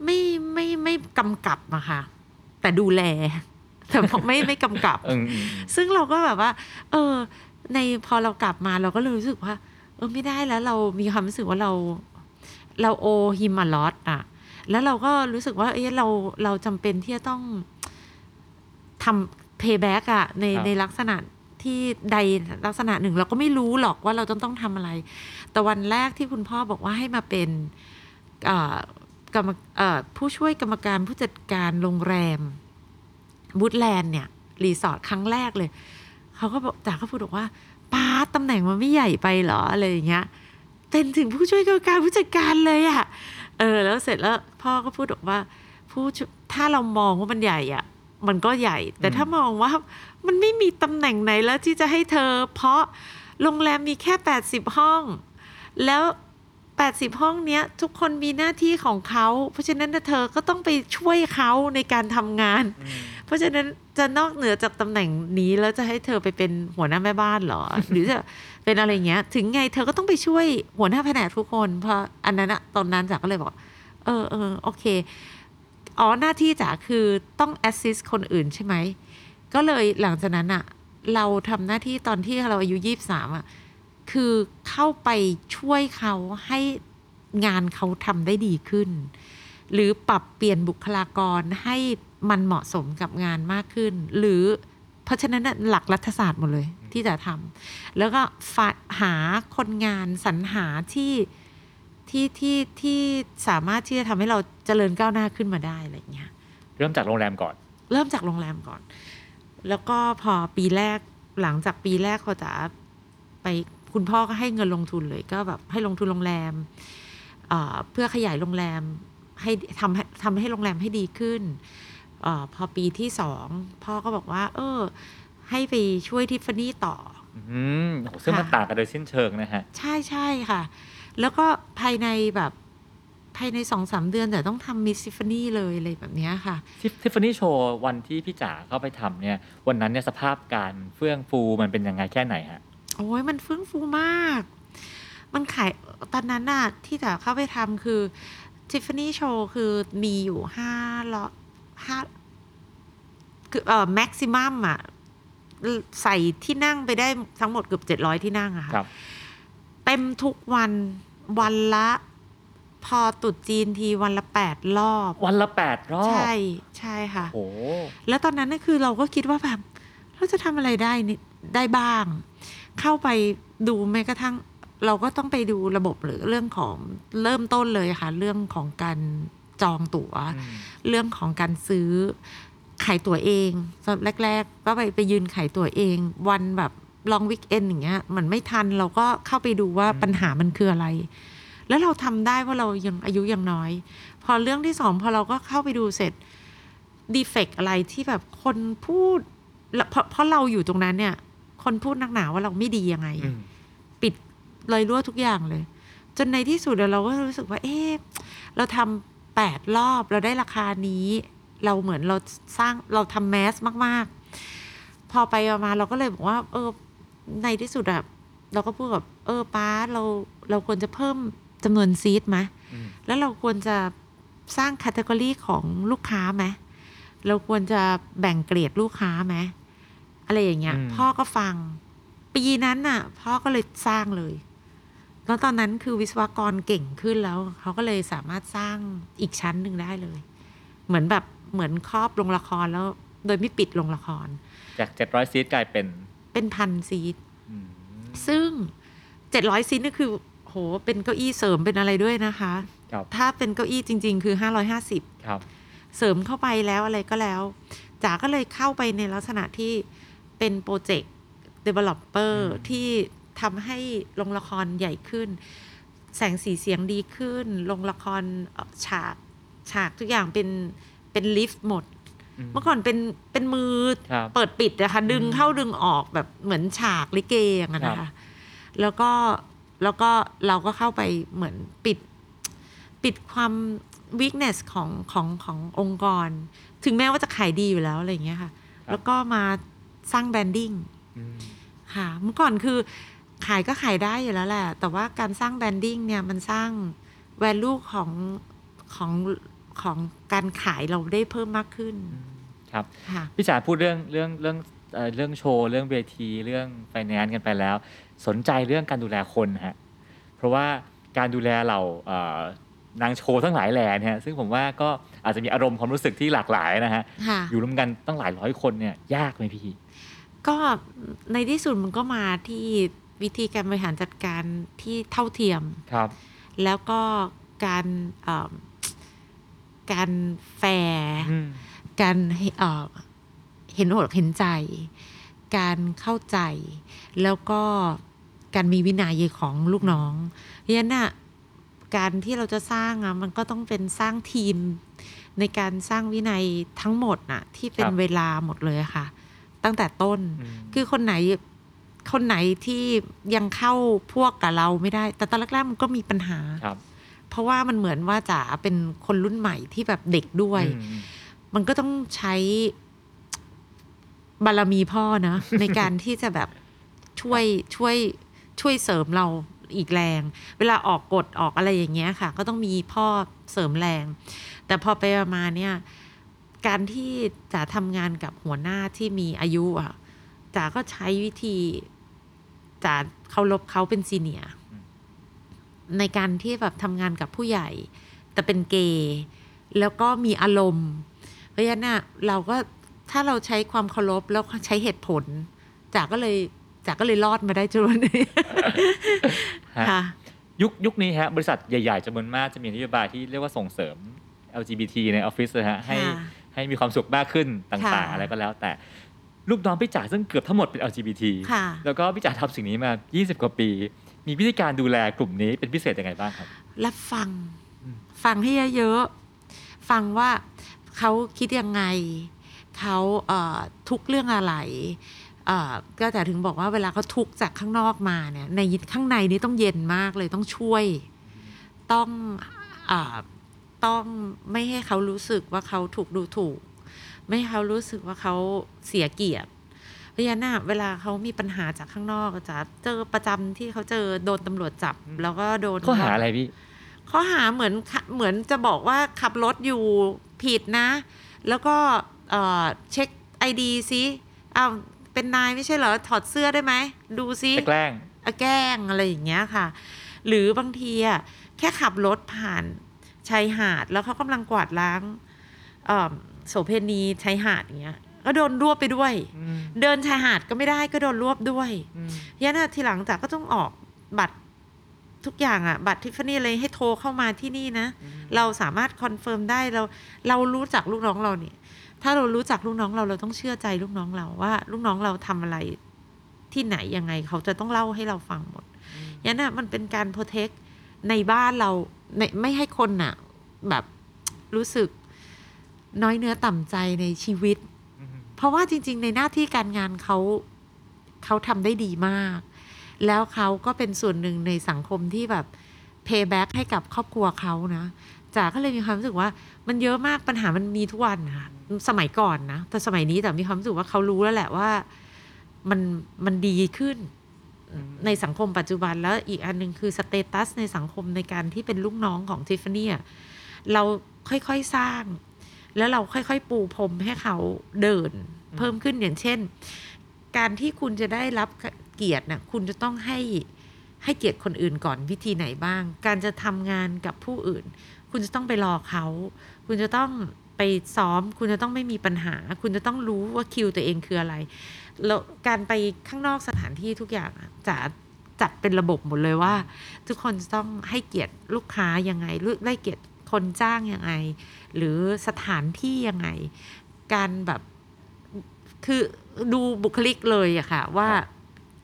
ไม่ไม่ไม่กำกับอะค่ะ แต่ดูแลแต่ไม่ไม่กำกับอืมอืมซึ่งเราก็แบบว่า เออ ในพอเรากลับมาเราก็เลยรู้สึกว่า เออไม่ได้แล้วเรามีความรู้สึกว่าเรา เราโอฮิมอลอตอะแล้วเราก็รู้สึกว่า เอะเราเราจำเป็นที่จะต้องทำ payback อะในครับในลักษณะที่ใดลักษณะหนึ่ง เราก็ไม่รู้หรอกว่าเราต้องต้องทำอะไร แต่วันแรกที่คุณพ่อบอกว่าให้มาเป็นเอ่อกรรมเอ่อผู้ช่วยกรรมการผู้จัดการโรงแรมบูธแลนด์เนี่ย รีสอร์ทครั้งแรกเลย เขาก็บอกจ๋าก็พูดบอกว่าป้าตำแหน่งมันไม่ใหญ่ไปหรออะไรอย่างเงี้ยเป็นถึงผู้ช่วยกรรมการผู้จัดการเลยอะเออ แล้วเสร็จแล้วพ่อก็พูดบอกว่า ผู้ช่วยถ้าเรามองว่ามันใหญ่อะมันก็ใหญ่ แต่ถ้ามองว่ามันไม่มีตำแหน่งไหนแล้วที่จะให้เธอ เพราะโรงแรมมีแค่แปดสิบห้อง แล้ว แปดสิบห้องเนี้ยทุกคนมีหน้าที่ของเขา เพราะฉะนั้นน่ะเธอก็ต้องไปช่วยเขาในการทำงาน เพราะฉะนั้นจะนอกเหนือจากตำแหน่งนี้แล้วจะให้เธอไปเป็นหัวหน้าแม่บ้านเหรอ หรือจะเป็นอะไรเงี้ย ถึงไงเธอก็ต้องไปช่วยหัวหน้าแผนกทุกคนเพราะอันนั้นอะตอนนั้นจ๋าก็เลยบอก เออเออโอเคอ๋อหน้าที่จ๋าคือต้อง assist คนอื่นใช่ไหมก็เลยหลังจากนั้นอะเราทำหน้าที่ตอนที่เราอายุยี่สามอะ คือเข้าไปช่วยเขาให้งานเขาทำได้ดีขึ้น หรือปรับเปลี่ยนบุคลากรให้มันเหมาะสมกับงานมากขึ้น หรือเพราะฉะนั้นน่ะหลักรัฐศาสตร์หมดเลยที่จะทำแล้วก็ฝาหาคนงานสรรหาที่ที่ที่ที่สามารถที่จะทำให้เราเจริญก้าวหน้าขึ้นมาได้อะไรอย่างเงี้ยเริ่มจากโรงแรมก่อน เริ่มจากโรงแรมก่อน แล้วก็พอปีแรกหลังจากปีแรกเขาจะไป คุณพ่อก็ให้เงินลงทุนเลยก็แบบให้ลงทุนโรงแรมเอ่อเพื่อขยายโรงแรมให้ทำให้ทำให้โรงแรมให้ดีขึ้นเออพอปีที่สองพ่อก็บอกว่า เออ ให้ไปช่วยทิฟฟานี่ต่ออืมโอ้โหซึ่งมันค่ะต่างกันโดยสิ้นเชิงนะฮะ ใช่ใช่ค่ะ แล้วก็ภายในแบบภายในสองสามเดือนแต่ต้องทำมิสซิฟานี่เลยอะไรแบบเนี้ยค่ะทิฟฟานี่โชว์วันที่พี่จ๋าเข้าไปทำเนี่ย วันนั้นเนี่ยสภาพการเฟื่องฟูมันเป็นยังไงแค่ไหนฮะ โอ้ยมันเฟื่องฟูมาก มันขายตอนนั้นน่ะที่จะเข้าไปทำคือ Tiffany Show คือมีอยู่ห้าร้อยห้าคือเอ่อแม็กซิมัมอะ ใส่ที่นั่งไปได้ทั้งหมดเกือบเจ็ดร้อยที่นั่งอะค่ะครับเต็มทุกวันวันละพอตรุดจีนทีวันละแปดรอบ วันละแปดรอบ ใช่ใช่ค่ะโอ้แล้วตอนนั้นน่ะคือเราก็คิดว่าแบบ เราจะทำอะไรได้นี่ได้บ้าง เข้าไปดูแม้กระทั่งเราก็ต้องไปดูระบบหรือเรื่องของเริ่มต้นเลยค่ะ เรื่องของการจองตั๋วอืมเรื่องของการซื้อขายตั๋วเองตอนแรก ๆ ก็ไปไปยืนขายตั๋วเอง วันแบบลองวิกเอนอย่างเงี้ยมันไม่ทันเราก็เข้าไปดูว่าอืมปัญหามันคืออะไร แล้วเราทำได้ว่าเรายังอายุยังน้อย พอเรื่องที่สองพอเราก็เข้าไปดูเสร็จดีเฟกอะไรที่แบบคนพูดแล้วเพราะเพราะเราอยู่ตรงนั้นเนี่ย คนพูดนักหนาว่าเราไม่ดียังไงอืมปิดเลยรั่วทุกอย่างเลย จนในที่สุดเราก็รู้สึกว่า เอ๊ะเราทำแปดรอบเราได้ราคานี้ เราเหมือนเราสร้างเราทำแมสมาก ๆ พอไปมาเราก็เลยบอกว่า เออ ในที่สุดอะเราก็พูดกับเออป้าเราเราควรจะเพิ่มจำนวนซีดไหมอืมแล้วเราควรจะสร้างแคตตากรีของลูกค้าไหมเราควรจะแบ่งเกรดลูกค้าไหม อะไรอย่างเงี้ย อืม พ่อก็ฟัง ปีนั้นน่ะ พ่อก็เลยสร้างเลย แล้วตอนนั้นคือวิศวกรเก่งขึ้นแล้ว เขาก็เลยสามารถสร้างอีกชั้นหนึ่งได้เลย เหมือนแบบเหมือนครอบลงละครแล้ว โดยไม่ปิดลงละคร จากเจ็ดร้อยซีทกลายเป็นเป็นพันซีท อืมซึ่งเจ็ดร้อยซีทนี่คือโหเป็นเก้าอี้เสริมเป็นอะไรด้วยนะคะ ครับถ้าเป็นเก้าอี้จริง ๆ คือห้าร้อยห้าสิบครับ เสริมเข้าไปแล้วอะไรก็แล้วจ๋าก็เลยเข้าไปในลักษณะที่ เป็นโปรเจกต์ developer อืมที่ทำให้โรงละครใหญ่ขึ้น แสงสีเสียงดีขึ้นโรงละครเอ่อฉากฉากทุกอย่างเป็นเป็นลิฟต์หมดอืมเมื่อก่อนเป็นเป็นมือครับเปิดปิดนะคะดึงอืมเข้าดึงออกแบบเหมือนฉากลิเกอย่างนั้นนะครัคะบแล้วก็แล้วก็เราก็เข้าไปเหมือนปิดปิดความ weakness ของของขององค์กร ถึงแม้ว่าจะขายดีอยู่แล้วอะไรอย่างเงี้ยค่ะ แล้วก็มา สร้าง branding อืมค่ะเมื่อก่อนคือขายก็ขายได้อยู่แล้วแหละ แต่ว่าการสร้าง branding เนี่ยมันสร้าง value ของของของการขายเราได้เพิ่มมากขึ้น ครับค่ะพี่จ๋าพูดเรื่องเรื่องเรื่องเอ่อเรื่องโชว์เรื่องเวที เรื่องไฟแนนซ์กันไปแล้ว สนใจเรื่องการดูแลคนฮะเพราะว่าการดูแลเราเอ่อนางโชว์ทั้งหลายแหล่เนี่ยซึ่งผมว่าก็อาจจะมีอารมณ์ความรู้สึกที่หลากหลายนะฮะค่ะอยู่รวมกันตั้งหลายร้อยคนเนี่ยยากไหมพี่ ก็ในที่สุดมันก็มาที่วิธีการบริหารจัดการที่เท่าเทียมครับ แล้วก็การเอ่อการแฟร์อืมการเอ่อเห็นอกเห็นใจ การเข้าใจ แล้วก็การมีวินัยของลูกน้องเพราะฉะนั้นน่ะการที่เราจะสร้างอะมันก็ต้องเป็นสร้างทีมในการสร้างวินัยทั้งหมดน่ะ ที่เป็นครับเวลาหมดเลยอะค่ะ ตั้งแต่ต้นอืมคือคนไหนคนไหนที่ยังเข้าพวกกับเราไม่ได้ แต่ตอนแรกๆมันก็มีปัญหาครับ เพราะว่ามันเหมือนว่าจ๋าเป็นคนรุ่นใหม่ที่แบบเด็กด้วยอืมมันก็ต้องใช้บารมีพ่อนะ ในการที่จะแบบช่วยช่วยช่วยเสริมเราอีกแรง เวลาออกกฎออกอะไรอย่างเงี้ยค่ะ ก็ต้องมีพ่อเสริมแรง แต่พอไปมาเนี่ย การที่จ๋าทำงานกับหัวหน้าที่มีอายุอะจ๋าก็ใช้วิธีจ๋าเคารพเขาเป็นซีเนียร์อืมในการที่แบบทำงานกับผู้ใหญ่ แต่เป็นเกย์แล้วก็มีอารมณ์ เพราะฉะนั้นน่ะเราก็ถ้าเราใช้ความเคารพแล้วใช้เหตุผลจ๋าก็เลยจ๋าก็เลยรอดมาได้จนวันนี้ฮะค่ะยุคยุคนี้ฮะบริษัทใหญ่ ๆจำนวนมากจะมีนโยบายที่เรียกว่าส่งเสริม LGBT ในออฟฟิศนะฮะให้ค่ะ ให้มีความสุขมากขึ้นต่างค่ะๆอะไรก็แล้วแต่ลูกน้องพี่จ๋าซึ่งเกือบทั้งหมดเป็น LGBT ค่ะแล้วก็พี่จ๋าทำสิ่งนี้มา 20 กว่าปี มีวิธีการดูแลกลุ่มนี้เป็นพิเศษยังไงบ้างครับ รับฟังอืมฟังให้เยอะๆ ฟังว่าเขาคิดยังไง เขาเอ่อทุกข์เรื่องอะไรเอ่อก็แต่ถึงบอกว่าเวลาเขาทุกข์จากข้างนอกมาเนี่ย ในข้างในนี้ต้องเย็นมากเลยต้องช่วย ต้องอา ต้องไม่ให้เขารู้สึกว่าเขาถูกดูถูก ไม่ให้เขารู้สึกว่าเขาเสียเกียรติเพราะเพราะฉะนั้นน่ะเวลาเขามีปัญหาจากข้างนอกจะเจอประจำที่เขาเจอโดนตำรวจจับ แล้วก็โดนข้อหาอะไรพี่ข้อหาเหมือนขับเหมือนจะบอกว่าขับรถอยู่ผิดนะ แล้วก็เอ่อเช็คไอดีซิอ้าวเป็นนายไม่ใช่เหรอถอดเสื้อได้ไหมดูซิจะแกล้งอะแกล้งอะไรอย่างเงี้ยค่ะ หรือบางทีอะแค่ขับรถผ่าน ชายหาด แล้วเขากำลังกวาดล้างเอ่อโสเพณีชายหาดอย่างเงี้ย ก็โดนรวบไปด้วย เดินชายหาดก็ไม่ได้ก็โดนรวบด้วยยันน่ะทีหลังจากก็ต้องออกบัตรทุกอย่างอะบัตรทิฟฟานี่เลยให้โทรเข้ามาที่นี่นะ เราสามารถ confirm ได้เราเรารู้จักลูกน้องเราเนี่ย ถ้าเรารู้จักลูกน้องเราเราต้องเชื่อใจลูกน้องเราว่า ลูกน้องเราทำอะไรที่ไหนยังไงเขาจะต้องเล่าให้เราฟังหมดยันน่ะมันเป็นการ protect ในบ้านเราใน ไม่ให้คนน่ะแบบรู้สึกน้อยเนื้อต่ำใจในชีวิต เพราะว่าจริง ๆ ในหน้าที่การงานเขาเขาทำได้ดีมาก แล้วเขาก็เป็นส่วนหนึ่งในสังคมที่แบบ payback ให้กับครอบครัวเขานะจ๋าก็เลยมีความรู้สึกว่า มันเยอะมากปัญหามันมีทุกวันนะคะสมัยก่อนนะ แต่สมัยนี้แต่มีความรู้สึกว่าเขารู้แล้วแหละว่า มันมันดีขึ้น ในสังคมปัจจุบันแล้วอีกอันหนึ่งคือสเตตัสในสังคมในการที่เป็นลูกน้องของทิฟฟานี่เราค่อยๆสร้าง แล้วเราค่อยๆปูพรมให้เขาเดิน เพิ่มขึ้นอย่างเช่น การที่คุณจะได้รับเกียรตินะคุณจะต้องให้ให้เกียรติคนอื่นก่อนวิธีไหนบ้าง การจะทำงานกับผู้อื่น คุณจะต้องไปรอเขา คุณจะต้องไปซ้อม คุณจะต้องไม่มีปัญหา คุณจะต้องรู้ว่าคิวตัวเองคืออะไร แล้วการไปข้างนอกสถานที่ทุกอย่างอะจะจัดเป็นระบบหมดเลยว่า ทุกคนจะต้องให้เกียรติลูกค้ายังไงได้เกียรติคนจ้างยังไง หรือสถานที่ยังไง การแบบคือดูบุคลิกเลยอะค่ะ ว่า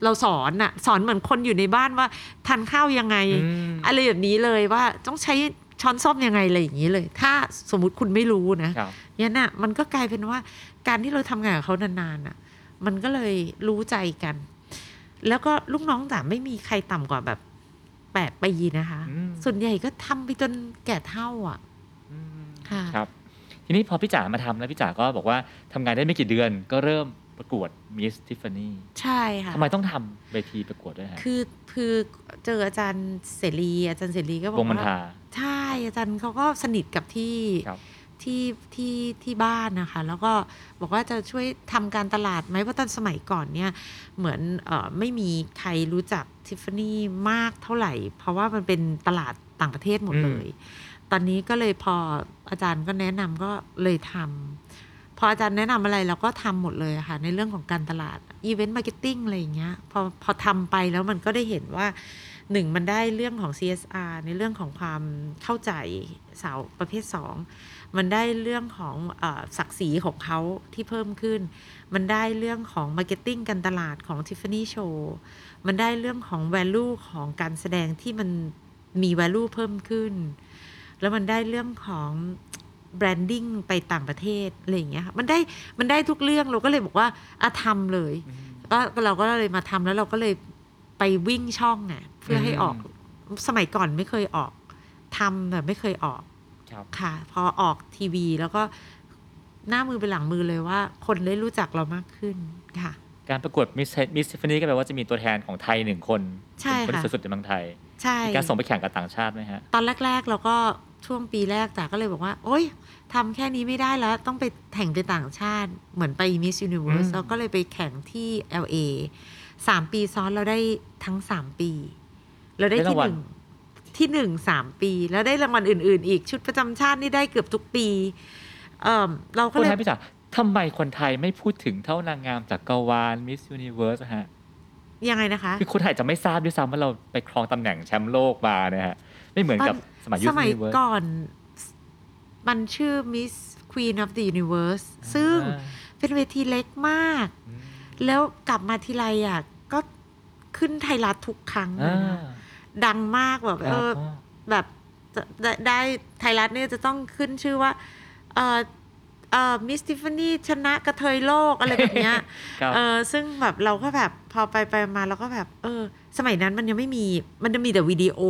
เราสอนอะสอนเหมือนคนอยู่ในบ้านว่าทานข้าวยังไงอืมอะไรแบบนี้เลยว่าต้องใช้ช้อนส้อมยังไงอะไรอย่างนี้เลย ถ้าสมมุติคุณไม่รู้นะครับเนี่ยน่ะมันก็กลายเป็นว่าการที่เราทำงานกับเขานานๆน่ะ มันก็เลยรู้ใจกัน แล้วก็ลูกน้องจ๋าไม่มีใครต่ำกว่าแบบแปดปีนะคะอืมส่วนใหญ่ก็ทำไปจนแก่เท่าอะค่ะครับทีนี้พอพี่จ๋ามาทำแล้วพี่จ๋าก็บอกว่าทำงานได้ไม่กี่เดือนก็เริ่มประกวดมิสทิฟฟานี่ใช่ค่ะทำไมต้องทำเวทีประกวดด้วยฮะคือคือเจออาจารย์เสรีอาจารย์เสรีก็บอวกงมันว่าทาใช่อาจารย์เขาก็สนิทกับที่ครับ ที่ที่ที่บ้านนะคะ แล้วก็บอกว่าจะช่วยทำการตลาดไหมเพราะตอนสมัยก่อนเนี่ยเหมือนเออไม่มีใครรู้จักทิฟฟานี่มากเท่าไหร่ เพราะว่ามันเป็นตลาดต่างประเทศหมดเลย ตอนนี้ก็เลยพออาจารย์ก็แนะนำก็เลยทำพออาจารย์แนะนำอะไรเราก็ทำหมดเลยอะค่ะ ในเรื่องของการตลาด event marketing อะไรอย่างเงี้ยพอพอทำไปแล้วมันก็ได้เห็นว่าหนึ่งมันได้เรื่องของ CSR ในเรื่องของความเข้าใจสาวประเภทสอง มันได้เรื่องของเออศักดิ์ศรีของเขาที่เพิ่มขึ้น มันได้เรื่องของ marketing การตลาดของ Tiffany Show มันได้เรื่องของ value ของการแสดงที่มันมี value เพิ่มขึ้น แล้วมันได้เรื่องของ branding ไปต่างประเทศอะไรอย่างเงี้ยค่ะมันได้มันได้ทุกเรื่องเราก็เลยบอกว่าอะทำเลยก็ก็เราก็เลยมาทำแล้วเราก็เลยไปวิ่งช่องอะเพื่อให้ออกสมัยก่อนไม่เคยออกทำแต่ไม่เคยออก ครับค่ะ พอออกทีวีแล้วก็หน้ามือเป็นหลังมือเลยว่า คนได้รู้จักเรามากขึ้นค่ะ การประกวดมิสมิสทิฟฟานี่ก็แปลว่าจะมีตัวแทนของไทยหนึ่งคนใช่เป็นคนค่ะที่สุดในเมืองไทย ใช่มีการส่งไปแข่งกับต่างชาติไหมฮะ ตอนแรก ๆ เราก็ช่วงปีแรกจ๋าก็เลยบอกว่า โอ๊ยทำแค่นี้ไม่ได้แล้ว ต้องไปแข่งไปต่างชาติ เหมือนไป Miss Universe อืมแล้วก็เลยไปแข่งที่ LA สามปีซ้อนเราได้ทั้งสามปี เราได้ที่หนึ่ง ที่หนึ่งสามปี แล้วได้รางวัลอื่น ๆ อีกชุดประจำชาตินี่ได้เกือบทุกปีเออเราก็คุณเลยไทยพี่จ๋าทำไมคนไทยไม่พูดถึงเท่านางงามจากกรวาลมิสยูนิเวิร์สฮะยังไงนะคะคือคนไทยจะไม่ทราบด้วยซ้ำว่าเราไปครองตำแหน่งแชมป์โลกมาเนี่ยฮะไม่เหมือนกับสมัยยุสคมัยยูนิเวิร์สก่อน มันชื่อ Miss Queen of the Universe ซึ่งเป็นเวทีเล็กมาก แล้วกลับมาทีไรอะก็ขึ้นไทยรัฐทุกครั้งเลอ่ายนะ ดังมากแบบคเอรับอแบบจะได้ได้ไทยรัฐเนี่ยจะต้องขึ้นชื่อว่า เออเออมิสติฟานี่ชนะกระเทยโลกอะไรแบบเนี้ยครับเออซึ่งแบบเราก็แบบพอไปไปมาเราก็แบบ เออ สมัยนั้นมันยังไม่มีมันจะมีแต่วิดีโอ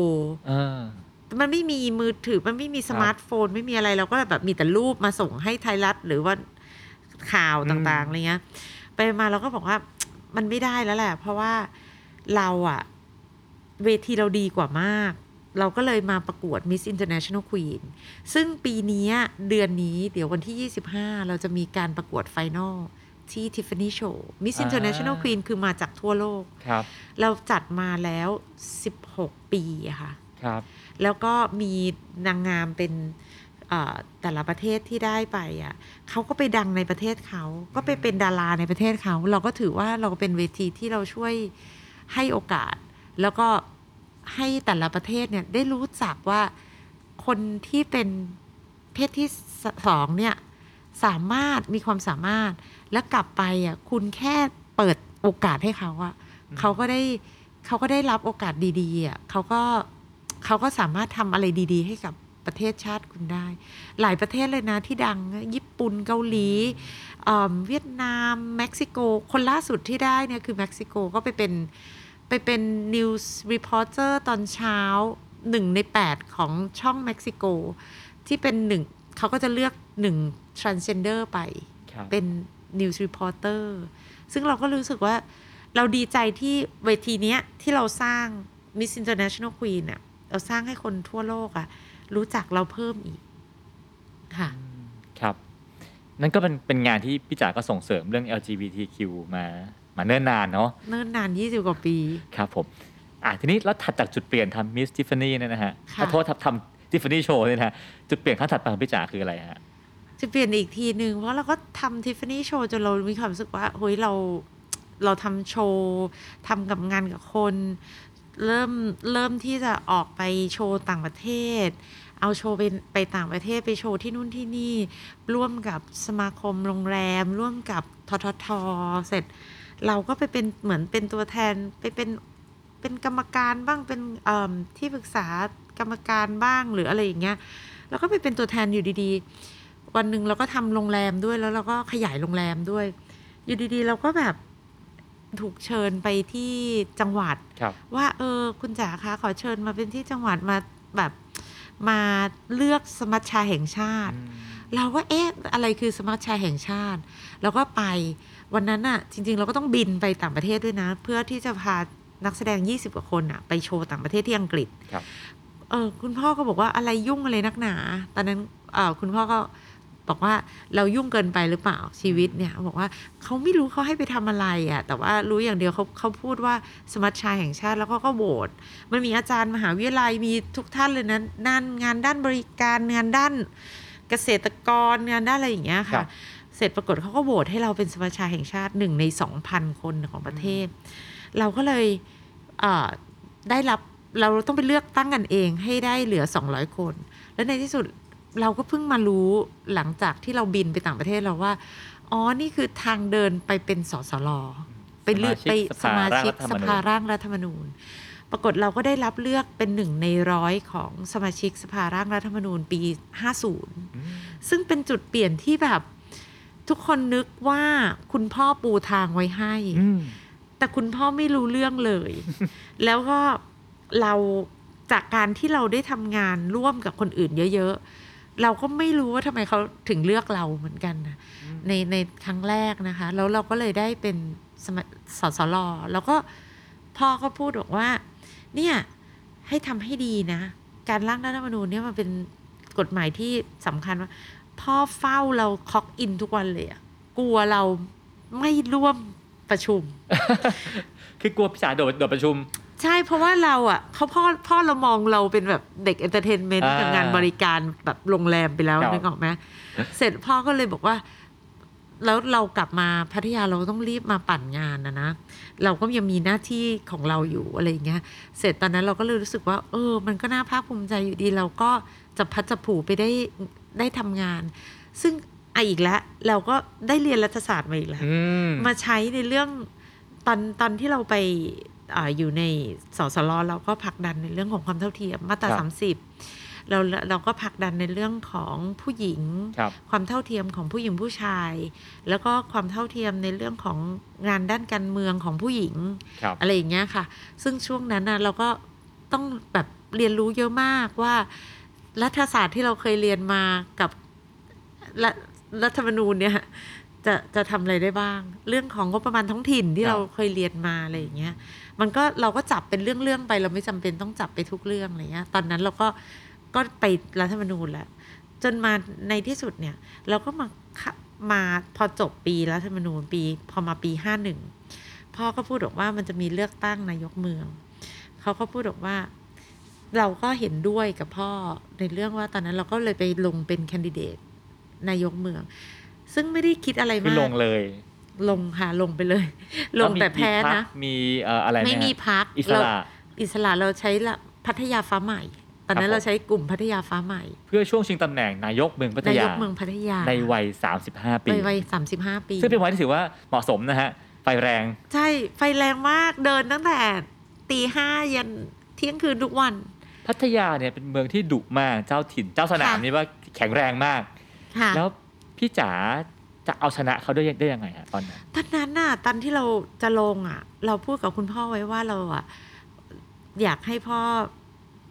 เออมันไม่มีมือถือมันไม่มีสมาร์ทโฟน ไม่มีอะไรเราก็แบบมีแต่รูปมาส่งให้ไทยรัฐหรือว่าข่าวอืมต่างๆอะไรเงี้ย ไปมาเราก็บอกว่ามันไม่ได้แล้วแหละ เพราะว่าเราอะ เวทีเราดีกว่ามาก เราก็เลยมาประกวด Miss International Queen ซึ่งปีนี้เดือนนี้เดี๋ยววันที่ 25 เราจะมีการประกวด final ที่ Tiffany Show Miss อ่า International Queen คือมาจากทั่วโลกครับเราจัดมาแล้ว 16 ปีอะค่ะครับแล้วก็มีนางงามเป็นเอ่อแต่ละประเทศที่ได้ไปอะเขาก็ไปดังในประเทศเขา ก็ไปเป็นดาราในประเทศเขา เราก็ถือว่าเราเป็นเวทีที่เราช่วยให้โอกาส แล้วก็ให้แต่ละประเทศเนี่ยได้รู้จักว่าคนที่เป็นเพศที่สองเนี่ยสามารถมีความสามารถแล้วกลับไปอะคุณแค่เปิดโอกาสให้เขาอะเขาก็ได้เขาก็ได้รับโอกาสดีๆอะเขาก็เขาก็สามารถทำอะไรดีๆ ให้กับประเทศชาติคุณได้ หลายประเทศเลยนะที่ดังญี่ปุ่นเกาหลีเอิ่มเวียดนามเม็กซิโก คนล่าสุดที่ได้เนี่ยคือเม็กซิโกก็ไปเป็น ไปเป็น news reporter ตอนเช้าหนึ่งใน 8 ของช่องเม็กซิโก ที่เป็นหนึ่งเขาก็จะเลือกหนึ่ง transgender ไปครับเป็น news reporter ซึ่งเราก็รู้สึกว่าเราดีใจที่เวทีเนี้ย ที่เราสร้าง Miss International Queen เนี่ยเราสร้างให้คนทั่วโลกอะรู้จักเราเพิ่มอีก ค่ะ ครับ นั่นก็เป็นเป็นงานที่พี่จ๋าก็ส่งเสริมเรื่อง LGBTQ มา มาเนิ่นนานเนาะเนิ่นนาน 20 กว่าปี ครับผมอะทีนี้แล้วถัดจากจุดเปลี่ยนทำมิสทิฟฟานี่เนี่ยนะฮะค่ะขอโทษทำทำทิฟฟานี่โชว์เนี่ยนะฮะจุดเปลี่ยนขั้นถัดไปของพี่จ๋าคืออะไรฮะจะเปลี่ยนอีกทีหนึ่งเพราะเราก็ทำทิฟฟานี่โชว์จนเรามีความรู้สึกว่าเฮ้ยเราเราทำโชว์ทำกับงานกับคน เริ่มเริ่มที่จะออกไปโชว์ต่างประเทศ เอาโชว์ไปไปต่างประเทศไปโชว์ที่นู่นที่นี่ ร่วมกับสมาคมโรงแรม ร่วมกับทททเสร็จ เราก็ไปเป็นเหมือนเป็นตัวแทนไปเป็นเป็นกรรมการบ้างเป็นเอิ่มที่ปรึกษากรรมการบ้างหรืออะไรอย่างเงี้ยแล้วก็ไปเป็นตัวแทนอยู่ดีๆ วันหนึ่งเราก็ทำโรงแรมด้วยแล้วเราก็ขยายโรงแรมด้วย อยู่ดีๆ เราก็แบบถูกเชิญไปที่จังหวัดครับว่าเออคุณจ๋าคะขอเชิญมาเป็นที่จังหวัดมาแบบมาเลือกสมัชชาแห่งชาติ เราก็เอ๊ะอะไรคือสมัชชาแห่งชาติ เราก็ไป วันนั้นน่ะจริง ๆ เราก็ต้องบินไปต่างประเทศด้วยนะ เพื่อที่จะพานักแสดง 20 กว่าคนอะไปโชว์ต่างประเทศที่อังกฤษครับเออคุณพ่อก็บอกว่าอะไรยุ่งอะไรนักหนา ตอนนั้นเออคุณพ่อก็บอกว่าเรายุ่งเกินไปหรือเปล่าชีวิตเนี่ย บอกว่าเขาไม่รู้เขาให้ไปทำอะไรอะ่ะ แต่ว่ารู้อย่างเดียวเขาเขาพูดว่าสมัชชาแห่งชาติแล้วก็ก็โหวตมันมีอาจารย์มหาวิทยาลัยมีทุกท่านเลยนะนานงานด้านบริการงานด้านเกษตรกรงานด้านอะไรอย่างเงี้ยครัค่ะบ เสร็จปรากฏเขาก็โหวตให้เราเป็นสมัชชาแห่งชาติหนึ่งในสองพันคนของประเทศ เราก็เลยเอ่อได้รับเราต้องไปเลือกตั้งกันเองให้ได้เหลือ 200 คน แล้วในที่สุดเราก็เพิ่งมารู้หลังจากที่เราบินไปต่างประเทศเราว่า อ๋อ นี่คือทางเดินไปเป็นสสลไปเลือกไปสมาชิกสภาร่างรัฐธรรมนูญ ปรากฏเราก็ได้รับเลือกเป็นหนึ่งในร้อยของสมาชิกสภาร่างรัฐธรรมนูญปี 50 ซึ่งเป็นจุดเปลี่ยนที่แบบ ทุกคนนึกว่าคุณพ่อปูทางไว้ให้อืมแต่คุณพ่อไม่รู้เรื่องเลย แล้วก็เราจากการที่เราได้ทำงานร่วมกับคนอื่นเยอะ ๆ เราก็ไม่รู้ว่าทำไมเขาถึงเลือกเราเหมือนกันนะในในครั้งแรกนะคะ แล้วเราก็เลยได้เป็นสมสสลแล้วก็พ่อก็พูดบอกว่า เนี่ยให้ทำให้ดีนะ การร่างรัฐธรรมนูญเนี่ยมันเป็นกฎหมายที่สำคัญว่า พ่อเฝ้าเรา log in ทุกวันเลยอะกลัวเราไม่ร่วมประชุม คือกลัวพี่จ๋าโดดโดดประชุม ใช่เพราะว่าเราอะเขาพ่อพ่อเรามองเราเป็นแบบเด็ก entertainment อ่ากับงานบริการแบบโรงแรมไปแล้วครับนึกออกไหมเสร็จพ่อก็เลยบอกว่า แล้วเรากลับมาพัทยาเราต้องรีบมาปั่นงานนะนะเราก็ยังมีหน้าที่ของเราอยู่อะไรอย่างเงี้ย เสร็จตอนนั้นเราก็เลยรู้สึกว่า เออ มันก็น่าภาคภูมิใจอยู่ดี เราก็จะพัดจะผูไปได้ ได้ทำงาน ซึ่งอะอีกแล้วเราก็ได้เรียนรัฐศาสตร์มาอีกแล้วอืมมาใช้ในเรื่องตอนตอนที่เราไปอาอยู่ในสสลเราก็ผลักดันในเรื่องของความเท่าเทียมมาตราครับสามสิบเราเราก็ผลักดันในเรื่องของผู้หญิงครับความเท่าเทียมของผู้หญิงผู้ชาย แล้วก็ความเท่าเทียมในเรื่องของงานด้านการเมืองของผู้หญิงครับอะไรอย่างเงี้ยค่ะ ซึ่งช่วงนั้นนะเราก็ต้องแบบเรียนรู้เยอะมากว่า รัฐศาสตร์ที่เราเคยเรียนมากับรัฐรัฐธรรมนูญเนี่ยจะจะทำอะไรได้บ้าง เรื่องของงบประมาณท้องถิ่นที่ครับ เราเคยเรียนมาอะไรอย่างเงี้ยมันก็เราก็จับเป็นเรื่องๆไป เราไม่จำเป็นต้องจับไปทุกเรื่องอะไรเงี้ยตอนนั้นเราก็ก็ไปรัฐธรรมนูญแล้วจนมาในที่สุดเนี่ย เราก็มาเข้ามาพอจบปีรัฐธรรมนูญปี พอมาปีห้าหนึ่งพ่อก็พูดบอกว่ามันจะมีเลือกตั้งนายกเมือง เขาก็พูดบอกว่า เราก็เห็นด้วยกับพ่อในเรื่องว่าตอนนั้นเราก็เลยไปลงเป็นแคนดิเดตนายกเมือง ซึ่งไม่ได้คิดอะไรคือมากลงเลย ลงค่ะลงไปเลย ลงแต่แพ้ล้วมีนะพรรคมีเอ่ออะไรหไม่มีฮะพักอิสระอิสระเราใช้ละพัทยาฟ้าใหม่ตอนนั้ครับผมนเราใช้กลุ่มพัทยาฟ้าใหม่ เพื่อช่วงชิงตำแหน่งนายกเมืองพัทนายยากเมืองพัทยา ในวัย 35 ปีในวัยสามสิบห้าปี ซึ่งเป็นวัยที่ถือว่าเหมาะสมนะฮะ ไฟแรง ใช่ ไฟแรงมากเดินตั้งแต่ตีห้ายันเที่ยงคืนทุกวัน พัทยาเนี่ยเป็นเมืองที่ดุมากเจ้าถิ่นเจ้าสนามค่ะนี่ว่าแข็งแรงมากค่ะแล้วพี่จ๋าจะเอาชนะเขาได้ได้ยังไงฮะตอนนั้นตอนนั้นน่ะตอนที่เราจะลงอะ เราพูดกับคุณพ่อไว้ว่าเราอะอยากให้พ่อ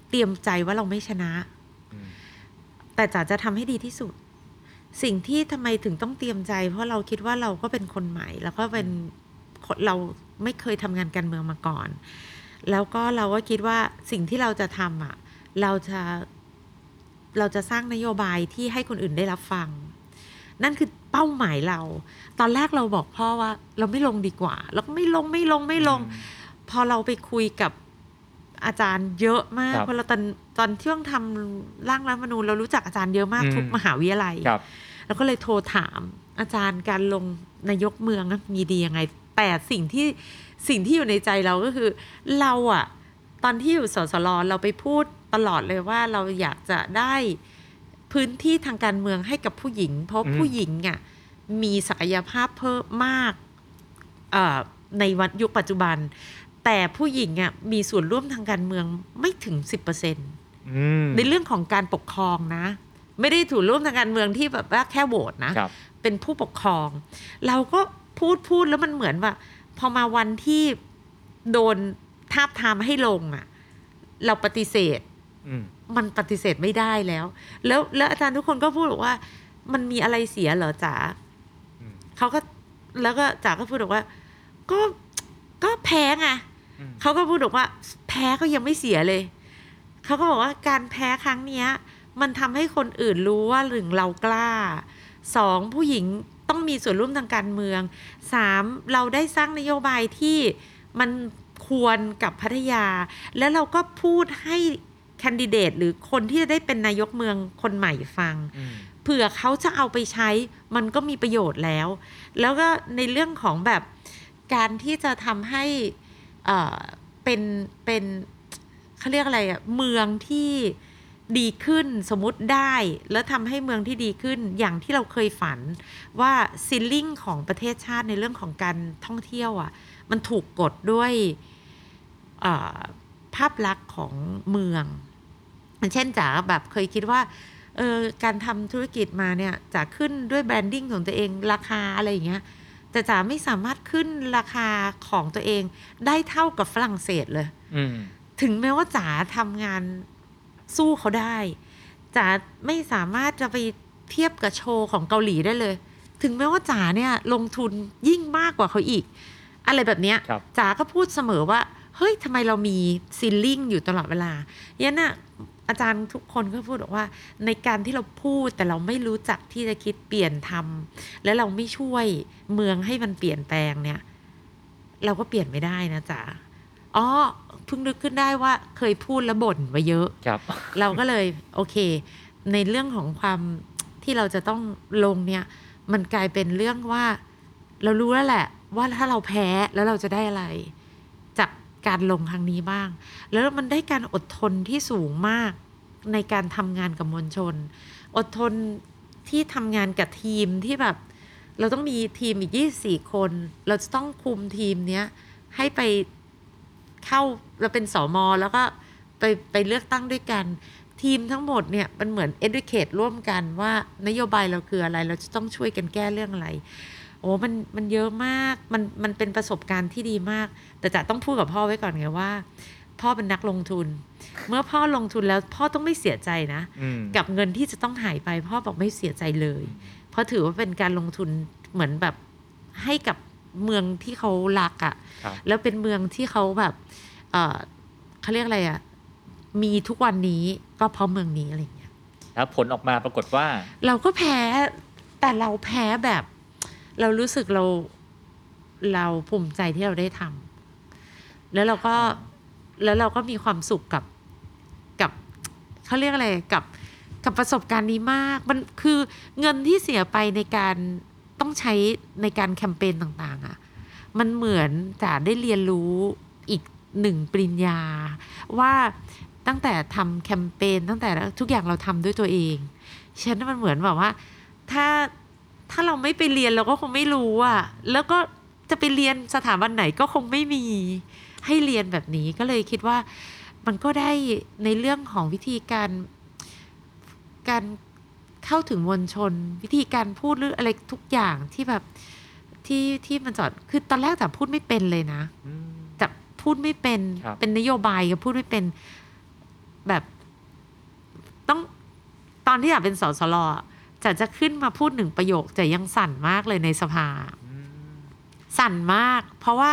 เตรียมใจว่าเราไม่ชนะอืมแต่จ๋าจะทำให้ดีที่สุด สิ่งที่ทำไมถึงต้องเตรียมใจ เพราะเราคิดว่าเราก็เป็นคนใหม่ แล้วก็เป็นคนเราไม่เคยทำงานการเมืองมาก่อน แล้วก็เราก็คิดว่าสิ่งที่เราจะทำอะ เราจะเราจะสร้างนโยบายที่ให้คนอื่นได้รับฟัง นั่นคือเป้าหมายเรา ตอนแรกเราบอกพ่อว่า เราไม่ลงดีกว่าแล้วก็ไม่ลงไม่ลงไม่ลง พอเราไปคุยกับอาจารย์เยอะมากครับเพราะเราตอนตอนช่วงทำร่างรัฐธรรมนูญเรารู้จักอาจารย์เยอะมากอืมทุกมหาวิทยาลัยครับแล้วก็เลยโทรถามอาจารย์การลงนายกเมืองนะมีดียังไง แต่สิ่งที่ สิ่งที่อยู่ในใจเราก็คือ เราอะตอนที่อยู่สสลเราไปพูดตลอดเลยว่าเราอยากจะได้พื้นที่ทางการเมืองให้กับผู้หญิง เพราะอืมผู้หญิงอะมีศักยภาพเพิ่มมากเอ่อในวันยุคปัจจุบัน แต่ผู้หญิงอะมีส่วนร่วมทางการเมืองไม่ถึง10%อืมในเรื่องของการปกครองนะ ไม่ได้ถูกร่วมทางการเมืองที่แบบว่าแค่โหวตนะครับเป็นผู้ปกครอง เราก็พูดพูดแล้วมันเหมือนว่า พอมาวันที่โดนทาบทามให้ลงอะ่ะ เราปฏิเสธอืมมันปฏิเสธไม่ได้แล้ว แล้วแล้วอาจารย์ทุกคนก็พูดบอกว่า มันมีอะไรเสียเหรอจ๋าอืมเขาก็แล้วก็จ๋าก็พูดบอกว่า ก็ก็แพ้ไงอืมเขาก็พูดบอกว่า แพ้ก็ยังไม่เสียเลยเขาก็บอกว่าการแพ้ครั้งเนี้ย มันทำให้คนอื่นรู้ว่าหนึ่งเรากล้าสองผู้หญิง ต้องมีส่วนร่วมทางการเมืองสามเราได้สร้างนโยบายที่มันควรกับพัทยา แล้วเราก็พูดให้แคนดิเดตหรือคนที่จะได้เป็นนายกเมืองคนใหม่ฟังอืมเผื่อเขาจะเอาไปใช้มันก็มีประโยชน์แล้ว แล้วก็ในเรื่องของแบบการที่จะทำให้เอ่อเป็นเป็นเขาเรียกอะไรอะเมืองที่ ดีขึ้นสมมติได้แล้วทำให้เมืองที่ดีขึ้นอย่างที่เราเคยฝันว่าซิลลิงของประเทศชาติในเรื่องของการท่องเที่ยวอะ่ะมันถูกกดด้วยเอ่อภาพลักษณ์ของเมืองอย่างเช่นจ๋าแบบเคยคิดว่าเออการทำธุรกิจมาเนี่ยจะขึ้นด้วยแบรนดิ้งของตัวเองราคาอะไรอย่างเงี้ยแต่จ๋าไม่สามารถขึ้นราคาของตัวเองได้เท่ากับฝรั่งเศสเลยอืมถึงแม้ว่าจ๋าทำงาน สู้เขาได้จ๋าไม่สามารถจะไปเทียบกับโชว์ของเกาหลีได้เลย ถึงแม้ว่าจ๋าเนี่ยลงทุนยิ่งมากกว่าเขาอีก อะไรแบบเนี้ยครับจ๋าก็พูดเสมอว่า เฮ้ยทำไมเรามีซิลลิ่งอยู่ตลอดเวลายันน่ะอาจารย์ทุกคนก็พูดบอกว่าในการที่เราพูดแต่เราไม่รู้จักที่จะคิดเปลี่ยนทำและเราไม่ช่วยเมืองให้มันเปลี่ยนแปลงเนี่ย เราก็เปลี่ยนไม่ได้นะจ๋าอ๋อ เพิ่งนึกขึ้นได้ว่าเคยพูดแล้วบ่นไว้เยอะครับ เราก็เลยโอเค ในเรื่องของความที่เราจะต้องลงเนี่ย มันกลายเป็นเรื่องว่า เรารู้แล้วแหละ ว่าถ้าเราแพ้แล้วเราจะได้อะไร จากการลงครั้งนี้บ้าง แล้วมันได้การอดทนที่สูงมากในการทำงานกับมวลชน อดทนที่ทำงานกับทีมที่แบบ เราต้องมีทีมอีก 24 คน เราจะต้องคุมทีมเนี้ยให้ไป เข้าเราเป็นสอมอแล้วก็ไปไปเลือกตั้งด้วยกัน ทีมทั้งหมดเนี่ยมันเหมือน educate ร่วมกันว่านโยบายเราคืออะไร เราจะต้องช่วยกันแก้เรื่องอะไร โอ้มันมันเยอะมากมันมันเป็นประสบการณ์ที่ดีมาก แต่จะต้องพูดกับพ่อไว้ก่อนไงว่า พ่อเป็นนักลงทุน เมื่อพ่อลงทุนแล้วพ่อต้องไม่เสียใจนะอืมกับเงินที่จะต้องหายไป พ่อบอกไม่เสียใจเลย เพราะถือว่าเป็นการลงทุนเหมือนแบบให้กับเมืองที่เขารักอะ่ะครับแล้วเป็นเมืองที่เขาแบบ เออเขาเรียกอะไรอะ่ะมีทุกวันนี้ก็เพราะเมืองนี้อะไรอย่างเงี้ยแล้วผลออกมาปรากฏว่า เราก็แพ้แต่เราแพ้แบบ เรารู้สึกเราเราภูมิใจที่เราได้ทำแล้วเราก็แล้วเราก็มีความสุขกับกับเขาเรียกอะไรกับกับประสบการณ์นี้มาก มันคือเงินที่เสียไปในการต้องใช้ในการแคมเปญต่าง ๆอะ มันเหมือนจะได้เรียนรู้อีก หนึ่งปริญญา ว่าตั้งแต่ทำแคมเปญตั้งแต่ทุกอย่างเราทำด้วยตัวเองฉันมันเหมือนแบบว่า ถ้าถ้าเราไม่ไปเรียนเราก็คงไม่รู้อะแล้วก็จะไปเรียนสถาบันไหนก็คงไม่มีให้เรียนแบบนี้ก็เลยคิดว่ามันก็ได้ในเรื่องของวิธีการการเข้าถึงมวลชน วิธีการพูดหรืออะไรทุกอย่างที่แบบที่ที่มันจอดคือตอนแรกแต่พูดไม่เป็นเลยนะ พูดไม่เป็นครับเป็นนโยบายก็พูดไม่เป็นแบบต้องตอนที่อยากเป็นสสลอะจะจะขึ้นมาพูดหนึ่งประโยคจะยังสั่นมากเลยในสภาอืมสั่นมาก เพราะว่า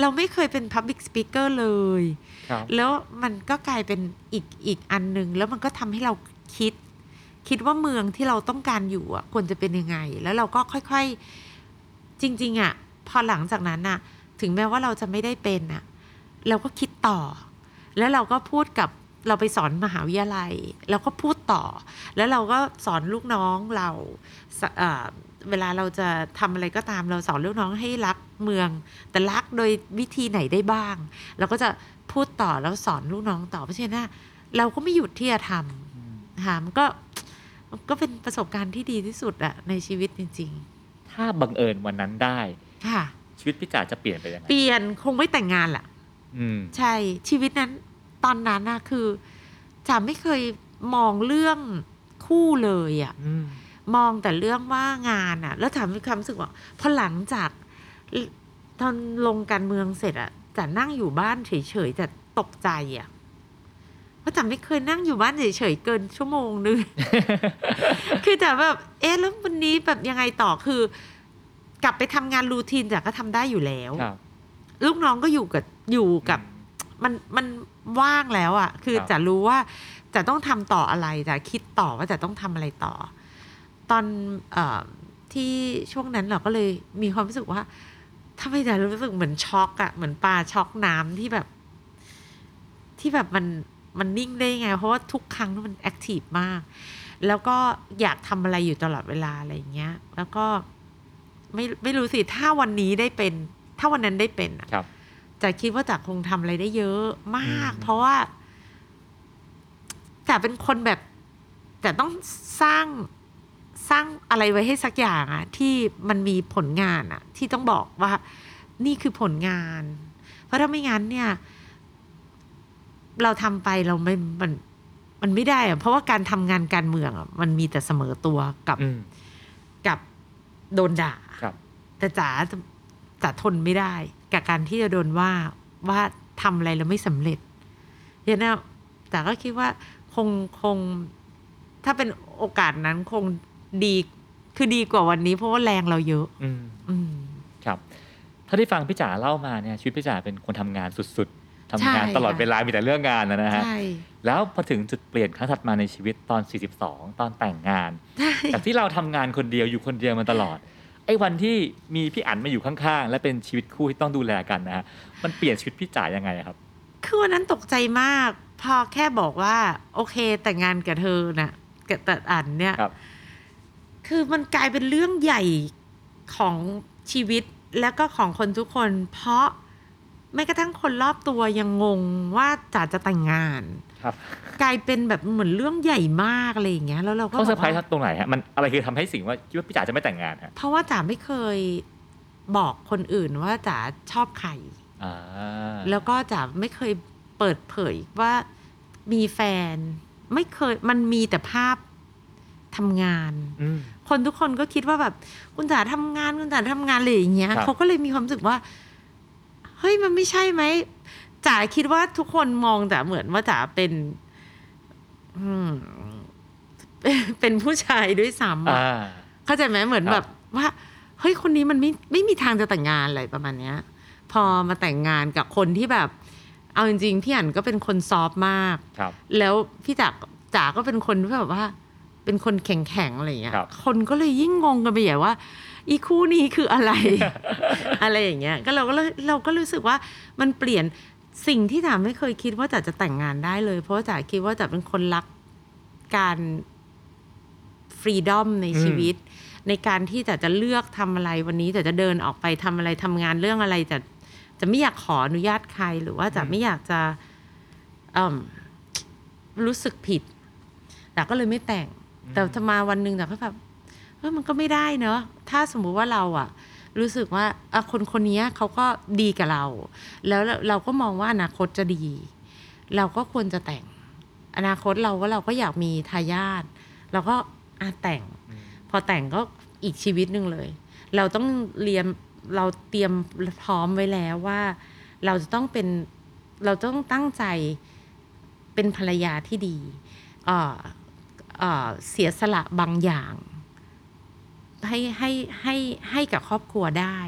เราไม่เคยเป็น Public Speaker เลยครับแล้วมันก็กลายเป็นอีกอีกอันหนึ่งแล้วมันก็ทำให้เราคิด คิดว่าเมืองที่เราต้องการอยู่อะควรจะเป็นยังไง แล้วเราก็ค่อยๆ จริง ๆ อะ พอหลังจากนั้นอะ ถึงแม้ว่าเราจะไม่ได้เป็นอะ เราก็คิดต่อ แล้วเราก็พูดกับเราไปสอนมหาวิทยาลัย เราก็พูดต่อ แล้วเราก็สอนลูกน้องเราสเอ่อเวลาเราจะทำอะไรก็ตามเราสอนลูกน้องให้รักเมือง แต่รักโดยวิธีไหนได้บ้าง เราก็จะพูดต่อแล้วสอนลูกน้องต่อเพราะฉะนั้นเราก็ไม่หยุดที่จะทอืมำค่ะมันก็มันก็เป็นประสบการณ์ที่ดีที่สุดอะในชีวิตจริงถ้าบังเอิญวันนั้นได้ๆค่ะ ชีวิตพี่จ๋าจะเปลี่ยนไปยังไงเปลี่ยนคงไม่แต่งงานแหละอืม ใช่ชีวิตนั้นตอนนั้นนะคือจ๋าไม่เคยมองเรื่องคู่เลยอะอืมมองแต่เรื่องว่างานอะแล้วจ๋ามีความรู้สึกว่าพอหลังจากตอนลงการเมืองเสร็จอะจ๋านั่งอยู่บ้านเฉยๆแต่ตกใจอะเพราะจ๋าไม่เคยนั่งอยู่บ้านเฉยๆเกินชั่วโมงนึงคือจ๋าแบบเอ๊ะแล้ววันนี้แบบยังไงต่อคือกลับไปทำงานรูทีนจ๋าก็ทำได้อยู่แล้วครับลูกน้องก็อยู่กับ อยู่กับมันมันว่างแล้วอะ่ะ คือครับจะรู้ว่าจะต้องทำต่ออะไรจะคิดต่อว่าจะต้องทำอะไรต่อ ตอนเออที่ช่วงนั้นเราก็เลยมีความรู้สึกว่าทำไมจะรู้สึกเหมือนช็อกอะเหมือนปลาช็อกน้ำที่แบบ ที่แบบมันมันนิ่งได้ไง เพราะว่าทุกครั้งมันแอคทีฟมาก แล้วก็อยากทำอะไรอยู่ตลอดเวลาอะไรอย่างเงี้ย แล้วก็ไม่ไม่รู้สิถ้าวันนี้ได้เป็น ถ้าวันนั้นได้เป็นอะครับ จะคิดว่าจะคงทำอะไรได้เยอะมากอืมเพราะว่าจะเป็นคนแบบจะต้องสร้างสร้างอะไรไว้ให้สักอย่างอะที่มันมีผลงานอะที่ต้องบอกว่า นี่คือผลงาน เพราะถ้าไม่งั้นเนี่ย เราทำไปเราไม่มันมันไม่ได้อะเพราะว่าการทำงานการเมืองอะมันมีแต่เสมอตัวกับอืมกับโดนด่าครับแต่จ๋าจะจ๋าทนไม่ได้ กับการที่จะโดนว่าว่าทำอะไรแล้วไม่สำเร็จเพราะฉะนั้นจ๋าก็คิดว่าคงคง ถ้าเป็นโอกาสนั้นคงดีคือดีกว่าวันนี้เพราะว่าแรงเราเยอะ อืมอืมครับถ้าที่ฟังพี่จ๋าเล่ามาเนี่ยชีวิตพี่จ๋าเป็นคนทำงานสุดๆทำงานใช่ตลอดค่ะเวลามีแต่เรื่องงานนะฮะใช่แล้วพอถึงจุดเปลี่ยนครั้งถัดมาในชีวิตตอน 42 ตอนแต่งงานใช่จากที่เราทำงานคนเดียวอยู่คนเดียวมาตลอดไอ้วันที่มีพี่อั๋นมาอยู่ข้างๆ และเป็นชีวิตคู่ที่ต้องดูแลกันนะฮะมันเปลี่ยนชีวิตพี่จ๋ายังไงครับ คือวันนั้นตกใจมาก พอแค่บอกว่า โอเคแต่งงานกับเธอน่ะกับแต่อันเนี่ยครับ คือมันกลายเป็นเรื่องใหญ่ของชีวิตแล้วก็ของคนทุกคน เพราะแม้กระทั่งคนรอบตัวยังงงว่าจ๋าจะแต่งงาน ครับ กลายเป็นแบบเหมือนเรื่องใหญ่มากอะไรอย่างเงี้ยแล้วเราก็เขาเซอร์ไพรส์แบบว่าตรงไหนฮะมันอะไรคือทำให้สิ่งว่าคิดว่าพี่จ๋าจะไม่แต่งงานฮะเพราะว่าจ๋าไม่เคยบอกคนอื่นว่าจ๋าชอบใครอ่าแล้วก็จ๋าไม่เคยเปิดเผยว่ามีแฟน ไม่เคยมันมีแต่ภาพทำงานอืมคนทุกคนก็คิดว่าแบบ คุณจ๋าทำงานคุณจ๋าทำงานเลยอย่างเงี้ยครับเขาก็เลยมีความรู้สึกว่า เฮ้ยมันไม่ใช่ไหม จ๋าคิดว่าทุกคนมองจ๋าเหมือนว่าจ๋าเป็นอืมเป็นผู้ชายด้วยซ้ำอะอ่าเข้าใจไหมเหมือนครับแบบ ว่าเฮ้ยคนนี้มันไม่ไม่มีทางจะแต่งงานอะไรประมาณเนี้ย พอมาแต่งงานกับคนที่แบบ เอาจริงๆพี่อั๋นก็เป็นคนซอฟต์มากครับแล้วพี่จ๋าจ๋าก็เป็นคนที่แบบว่า เป็นคนแข็งๆอะไรอย่างเงี้ยครับคนก็เลยยิ่งงงกันไปใหญ่ว่า อีคู่นี้คืออะไร อะไรอย่างเงี้ยก็เราก็เลยเราก็รู้สึกว่ามันเปลี่ยน สิ่งที่จ๋าไม่เคยคิดว่าจ๋าจะแต่งงานได้เลย เพราะว่าจ๋าคิดว่าจ๋าเป็นคนรักการฟรีดอมในชีวิต ในการที่จ๋าจะเลือกทำอะไรวันนี้จ๋าจะเดินออกไปทำอะไรทำงานเรื่องอะไรจะจะไม่อยากขออนุญาตใครหรือว่าจะไม่อยากจะรู้สึกผิดแต่ก็เลยไม่แต่ง แต่จะมาวันหนึ่งแต่ก็แบบเออมันก็ไม่ได้เนอะถ้าสมมุติว่าเราอะ รู้สึกว่าอะคนคนนี้เขาก็ดีกับเรา แล้วเราเราก็มองว่าอนาคตจะดี เราก็ควรจะแต่ง อนาคตเราว่าเราก็อยากมีทายาทเราก็อาแต่ง พอแต่งก็อีกชีวิตหนึ่งเลย เราต้องเรียนเราเตรียมพร้อมไว้แล้วว่า เราจะต้องเป็นเราต้องตั้งใจเป็นภรรยาที่ดีเอ่อเอ่อเสียสละบางอย่าง ให้ให้ให้ให้กับครอบครัวได้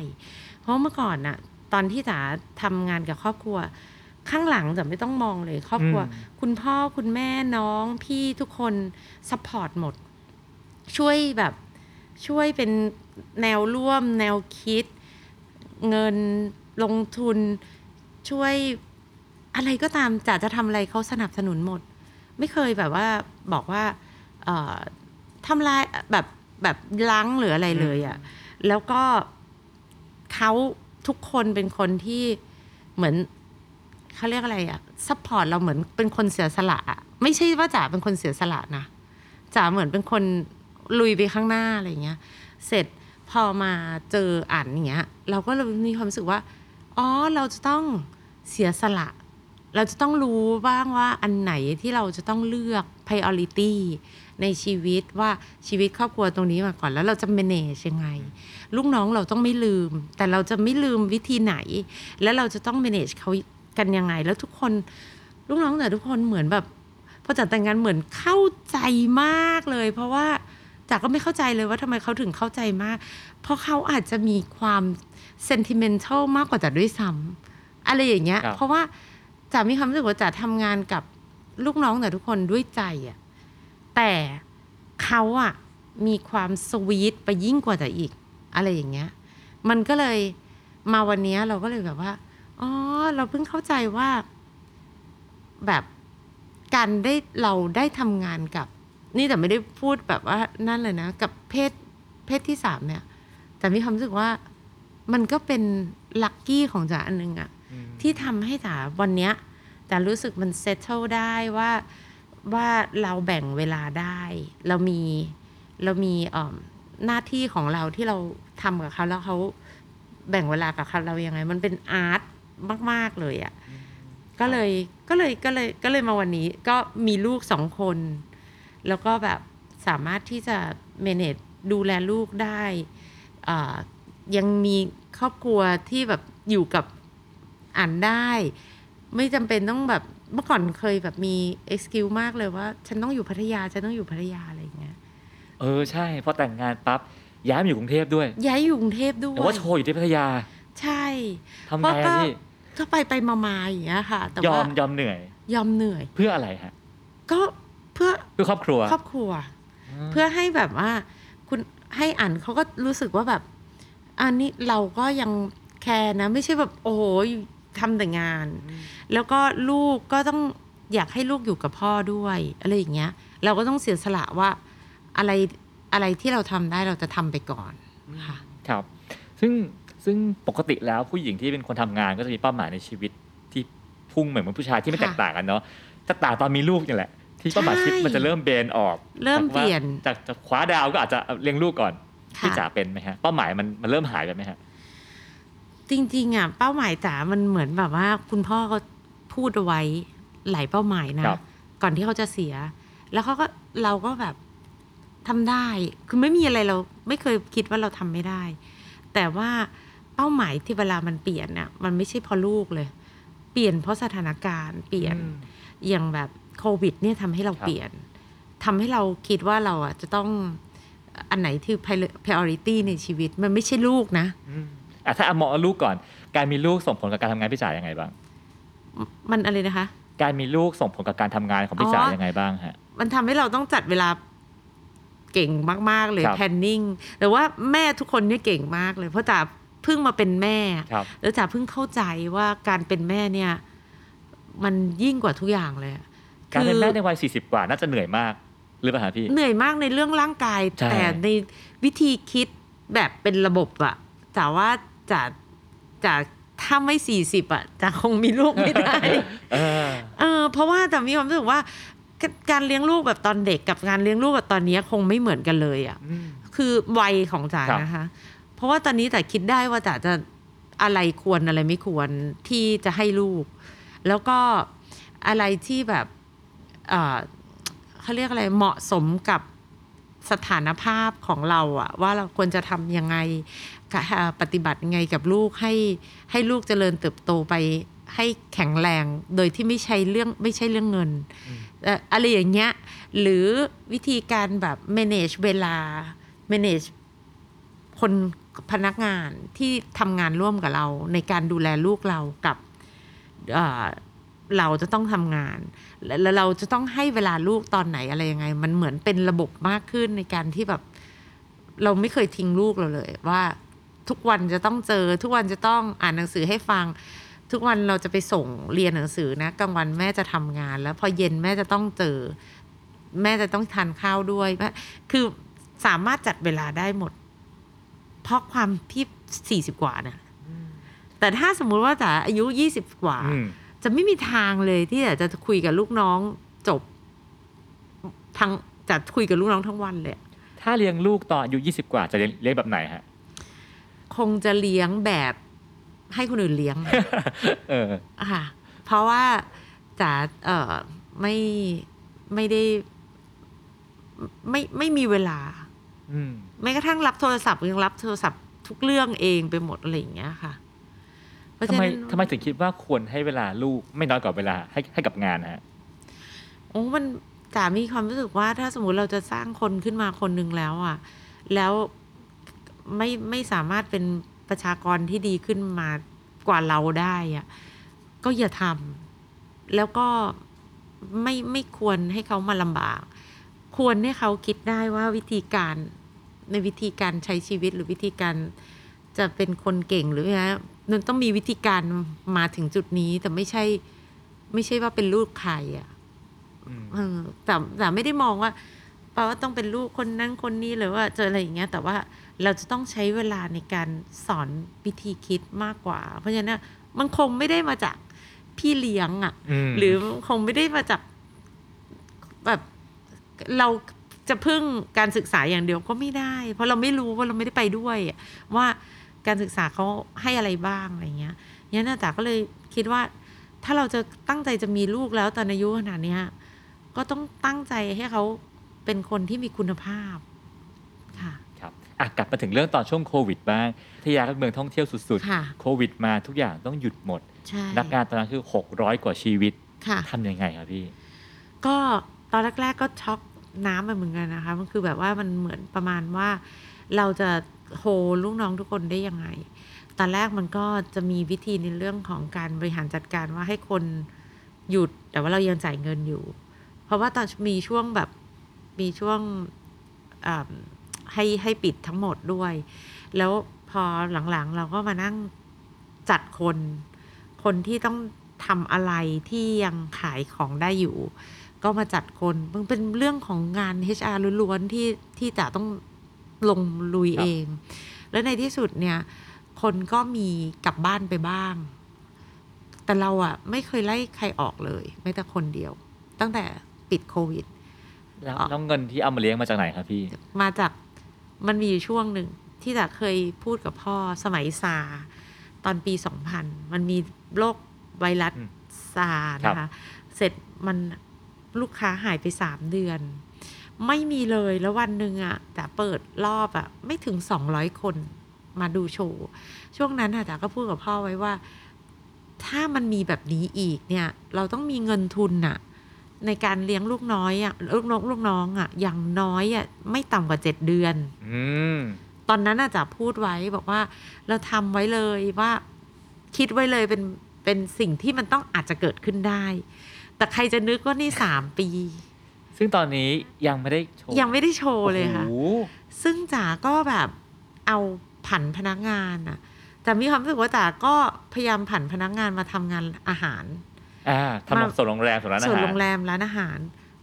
เพราะเมื่อก่อนน่ะ ตอนที่จ๋าทำงานกับครอบครัว ข้างหลังจะไม่ต้องมองเลยครอบครัว อืม คุณพ่อคุณแม่น้องพี่ทุกคน support หมด ช่วยแบบช่วยเป็นแนวร่วม แนวคิด เงินลงทุนช่วยอะไรก็ตามจ๋าจะทำอะไรเขาสนับสนุนหมด ไม่เคยแบบว่าบอกว่า เอ่อทำลายแบบ แบบล้างหรืออะไรเลยอะ่ะแล้วก็เขาทุกคนเป็นคนที่เหมือนเขาเรียกอะไรอะ support เราเหมือนเป็นคนเสียสละอะไม่ใช่ว่าจ๋าเป็นคนเสียสละนะจ๋าเหมือนเป็นคนลุยไปข้างหน้าอะไรเงี้ย เสร็จพอมาเจออ่านอย่างเงี้ย เราก็เลยมีความรู้สึกว่าอ๋อเราจะต้องเสียสละ เราจะต้องรู้บ้างว่าอันไหนที่เราจะต้องเลือก priority ในชีวิตว่าชีวิตครอบครัวตรงนี้มาก่อนแล้วเราจะ manage ยังไง ลูกน้องเราต้องไม่ลืม แต่เราจะไม่ลืมวิธีไหน แล้วเราจะต้อง manage เขากันยังไง แล้วทุกคนลูกน้องแต่ทุกคนเหมือนแบบพอจัดแต่งงานเหมือนเข้าใจมากเลย เพราะว่าจากก็ไม่เข้าใจเลยว่าทำไมเขาถึงเข้าใจมาก เพราะเขาอาจจะมีความ sentimental มากกว่าจัดด้วยซ้ำอะไรอย่างเงี้ยครับเพราะว่าจ๋ามีความรู้สึกว่าจ๋าทำงานกับ ลูกน้องแต่ทุกคนด้วยใจอะแต่เขาอะมีความสวีทไปยิ่งกว่าจ๋าอีก อะไรอย่างเงี้ย มันก็เลยมาวันเนี้ยเราก็เลยแบบว่าอ๋อเราเพิ่งเข้าใจว่า แบบการได้เราได้ทำงานกับ นี่แต่ไม่ได้พูดแบบว่านั่นเลยนะ กับเพศเพศที่สามเนี่ย แต่มีความรู้สึกว่ามันก็เป็นลัคกี้ของจ๋าอันหนึงอะอืมที่ทำให้จ๋าวันเนี้ย จ๋ารู้สึกมันเซตเทิลได้ว่าว่าเราแบ่งเวลาได้ เรามีเรามีเอ่อหน้าที่ของเราที่เราทำกับเขาแล้วเขาแบ่งเวลากับเขาเรายังไง มันเป็นอาร์ตมาก ๆ เลยอะ่ะก็เลยก็เลยก็เลยก็เลยมาวันนี้ก็มีลูกสองคน แล้วก็แบบสามารถที่จะ manage ดูแลลูกได้อ่ายังมีครอบครัวที่แบบอยู่กับอ่านได้ ไม่จำเป็นต้องแบบเมื่อก่อนเคยแบบมี excuse มากเลยว่า ฉันต้องอยู่พัทยาฉันต้องอยู่พัทยาอะไรอย่างเงี้ยเออใช่พอแต่งงานปั๊บย้ายมาอยู่กรุงเทพด้วย ย้ายอยู่กรุงเทพด้วยแต่ว่าโชว์อยู่ที่พัทยา ใช่ทำไงเพราะก็อะพี่ก็ไปไปมามาอย่างเงี้ยค่ะ แต่ยอว่ามยอมเหนื่อย ยอมเหนื่อย เพื่ออะไรฮะก็เพื่อเพื่อครอบครัว ครอบครัว เพื่อให้แบบว่า คุณให้อ่านเขาก็รู้สึกว่าแบบ อันนี้เราก็ยังแคร์นะ ไม่ใช่แบบโอ้โห ทำแต่งาน แล้วก็ลูกก็ต้องอยากให้ลูกอยู่กับพ่อด้วยอะไรอย่างเงี้ย เราก็ต้องเสียสละว่าอะไรอะไรที่เราทำได้เราจะทำไปก่อนค่ะครับ ซึ่งซึ่งปกติแล้วผู้หญิงที่เป็นคนทำงานก็จะมีเป้าหมายในชีวิตที่พุ่งเหมือนผู้ชายที่ไม่ค่ะแตกต่างกันเนาะจะต่างตอนมีลูกนี่แหละ ที่เป้าหมายชีวิตใช่มันจะเริ่มเบนออก เริ่มจากว่าเปลี่ยนจากจากคว้าดาวก็อาจจะเลี้ยงลูกก่อนค่ะพี่จ๋าเป็นไหมฮะเป้าหมายมันมันเริ่มหายไปไหมฮะ จริงๆอะเป้าหมายจ๋ามันเหมือนแบบว่า คุณพ่อเขาพูดเอาไว้หลายเป้าหมายนะ ครับ ก่อนที่เขาจะเสีย แล้วเขาก็เราก็แบบทำได้ คือไม่มีอะไรเราไม่เคยคิดว่าเราทำไม่ได้ แต่ว่าเป้าหมายที่เวลามันเปลี่ยนเนี่ยมันไม่ใช่เพอลูกเลย เปลี่ยนเพราะสถานการณ์ เปลี่ยน อืม อย่างแบบโควิดเนี่ยทำให้เราครับ เปลี่ยนทำให้เราคิดว่าเราอะจะต้องอันไหนที่ priority ในชีวิต มันไม่ใช่ลูกนะ อืม อะถ้าเอามองเอาลูกก่อน การมีลูกส่งผลกับการทำงานพี่จ๋ายังไงบ้าง มันอะไรนะคะ การมีลูกส่งผลกับการทำงานของพี่จ๋าอ๋อยังไงบ้างฮะ มันทำให้เราต้องจัดเวลาเก่งมาก ๆ เลยครับ planning แต่ว่าแม่ทุกคนเนี่ยเก่งมากเลย เพราะจ๋าเพิ่งมาเป็นแม่ครับแล้วจ๋าเพิ่งเข้าใจว่าการเป็นแม่เนี่ย มันยิ่งกว่าทุกอย่างเลยอะการเป็นคือแม่ในวัย40กว่าน่าจะเหนื่อยมากหรือเปล่าฮะพี่ เหนื่อยมากในเรื่องร่างกายใช่แต่ในวิธีคิดแบบเป็นระบบอะจ๋าว่า จ๋าจ๋าถ้าไม่สี่สิบอะจ๋าคงมีลูกไม่ได้เออเออเพราะว่าแต่มีความรู้สึกว่ากการเลี้ยงลูกแบบตอนเด็กกับการเลี้ยงลูกแบบตอนนี้คงไม่เหมือนกันเลยอะ่ะอืมคือวัยของจ๋าครับนะคะ เพราะว่าตอนนี้แต่คิดได้ว่าจ๋าจะอะไรควรอะไรไม่ควรที่จะให้ลูก แล้วก็อะไรที่แบบเอ่อเขาเรียกอะไรเหมาะสมกับสถานภาพของเราอะว่าเราควรจะทำยังไงกะ ปฏิบัติยังไงกับลูกให้ให้ลูกเจริญเติบโตไปให้แข็งแรงโดยที่ไม่ใช่เรื่องไม่ใช่เรื่องเงินเอ่ออะไรอย่างเงี้ยหรือวิธีการแบบ manage เวลา manage คนพนักงานที่ทำงานร่วมกับเรา ในการดูแลลูกเรากับเอ่อเราจะต้องทำงานและแล้วเราจะต้องให้เวลาลูกตอนไหนอะไรยังไง มันเหมือนเป็นระบบมากขึ้นในการที่แบบ เราไม่เคยทิ้งลูกเราเลยว่า ทุกวันจะต้องเจอ ทุกวันจะต้องอ่านหนังสือให้ฟัง ทุกวันเราจะไปส่งเรียนหนังสือนะกลางวันแม่จะทำงาน แล้วพอเย็นแม่จะต้องเจอ แม่จะต้องทานข้าวด้วยแม่คือสามารถจัดเวลาได้หมด เพราะความที่สี่สิบกว่านะแต่ถ้าสมมุติว่าจ๋าอายุยี่สิบกว่าอืมจะไม่มีทางเลยที่จะจะคุยกับลูกน้องจบทั้งจะคุยกับลูกน้องทั้งวันเลย ถ้าเลี้ยงลูกตอนอายุ20กว่าจะเลี้ยงเลี้ยงแบบไหนฮะ คงจะเลี้ยงแบบให้คนอื่นเลี้ยงเออค่ะ เพราะว่าจ๋าเอ่อไม่ไม่ได้ ไม่ไม่มีเวลาอืมแม้กระทั่งรับโทรศัพท์ยังรับโทรศัพท์ทุกเรื่องเองไปหมดอะไรอย่างเงี้ยค่ะเพราะทำฉะไมนั้นทำไมถึงคิดว่าควรให้เวลาลูกไม่น้อยกว่าเวลาให้ให้กับงานนะฮะโอ้มันจ๋ามีความรู้สึกว่าถ้าสมมุติเราจะสร้างคนขึ้นมาคนหนึ่งแล้วอะ แล้ว ไม่ไม่สามารถเป็นประชากรที่ดีขึ้นมากว่าเราได้อะก็อย่าทำแล้วก็ไม่ไม่ควรให้เขามาลำบาก ควรให้เขาคิดได้ว่าวิธีการในวิธีการใช้ชีวิตหรือวิธีการจะเป็นคนเก่งหรืออะไรมันต้องมีวิธีการมาถึงจุดนี้แต่ไม่ใช่ ไม่ใช่ว่าเป็นลูกใครอะอืมเออแต่แต่ไม่ได้มองว่าแปลว่าต้องเป็นลูกคนนั้นคนนี้หรือว่าเจออะไรอย่างเงี้ย แต่ว่า เราจะต้องใช้เวลาในการสอนวิธีคิดมากกว่า เพราะฉะนั้นมันคงไม่ได้มาจากพี่เลี้ยงอะ่ะมหรือคงไม่ได้มาจากแบบเราจะพึ่งการศึกษาอย่างเดียวก็ไม่ได้ เพราะเราไม่รู้ว่าเราไม่ได้ไปด้วยอะว่าการศึกษาเขาให้อะไรบ้างอะไรเงี้ยเนี่ยน่าจ๋าก็เลยคิดว่า ถ้าเราจะตั้งใจจะมีลูกแล้วตอนอายุขนาดเนี้ยก็ต้องตั้งใจให้เขาเป็นคนที่มีคุณภาพค่ะครับ อะกลับมาถึงเรื่องตอนช่วงโควิดบ้างพัทยาก็เป็นเมืองท่องเที่ยวสุดค่ะๆ โควิดมาทุกอย่างต้องหยุดหมด ใช่ นักงานตอนนั้นคือ 600 กว่าชีวิตค่ะ ทำยังไงครับพี่ ก็ตอนแรก ๆ ก็ช็อกน้ำไปเหมือนกันนะคะ มันคือแบบว่ามันเหมือนประมาณว่า เราจะโฮลูกน้องทุกคนได้ยังไง ตอนแรกมันก็จะมีวิธีในเรื่องของการบริหารจัดการว่าให้คนหยุดแต่ว่าเรายังจ่ายเงินอยู่ เพราะว่าตอนมีช่วงแบบมีช่วงอ่า ให้ให้ปิดทั้งหมดด้วย แล้วพอหลังๆ เราก็มานั่งจัดคน คนที่ต้องทำอะไรที่ยังขายของได้อยู่ ก็มาจัดคนมันเป็นเรื่องของงาน HR ล้วนๆที่ที่จะต้องลงลุยครับเอง แล้วในที่สุดเนี่ย คนก็มีกลับบ้านไปบ้าง แต่เราอะไม่เคยไล่ใครออกเลยแม้แต่คนเดียว ตั้งแต่ปิดโควิดแล้วอ๋อแล้วเงินที่เอามาเลี้ยงมาจากไหนครับพี่ มาจาก มันมีอยู่ช่วงหนึ่งที่จะเคยพูดกับพ่อสมัยซาร์ตอนปี2000มันมีโรคไวรัสอืมซาร์นะคะ เสร็จมันลูกค้าหายไปสามเดือน ไม่มีเลยแล้ววันหนึ่งอะแต่เปิดรอบอะไม่ถึง200คนมาดูโชว์ ช่วงนั้นอะจ๋าก็พูดกับพ่อไว้ว่า ถ้ามันมีแบบนี้อีกเนี่ย เราต้องมีเงินทุนน่ะ ในการเลี้ยงลูกน้อยอะลูกน้องลูกน้องอะอย่างน้อยอะไม่ต่ำกว่าเจ็ดเดือนอืมตอนนั้นอาจจะพูดไว้บอกว่า เราทำไว้เลยว่า คิดไว้เลยเป็นเป็นสิ่งที่มันต้องอาจจะเกิดขึ้นได้ แต่ใครจะนึกว่านี่สามปี ซึ่งตอนนี้ยังไม่ได้โชว์ยังไม่ได้โชว์เลยค่ะโอ้โหซึ่งจ๋าก็แบบเอาผันพนักงานอะแต่มีความรู้สึกว่าจ๋าก็พยายามผันพนักงานมาทำงานอาหาร อ่าทำแบบส่วนโรงแรมส่วนร้านอาส่วนหารโรงแรมร้านอาหาร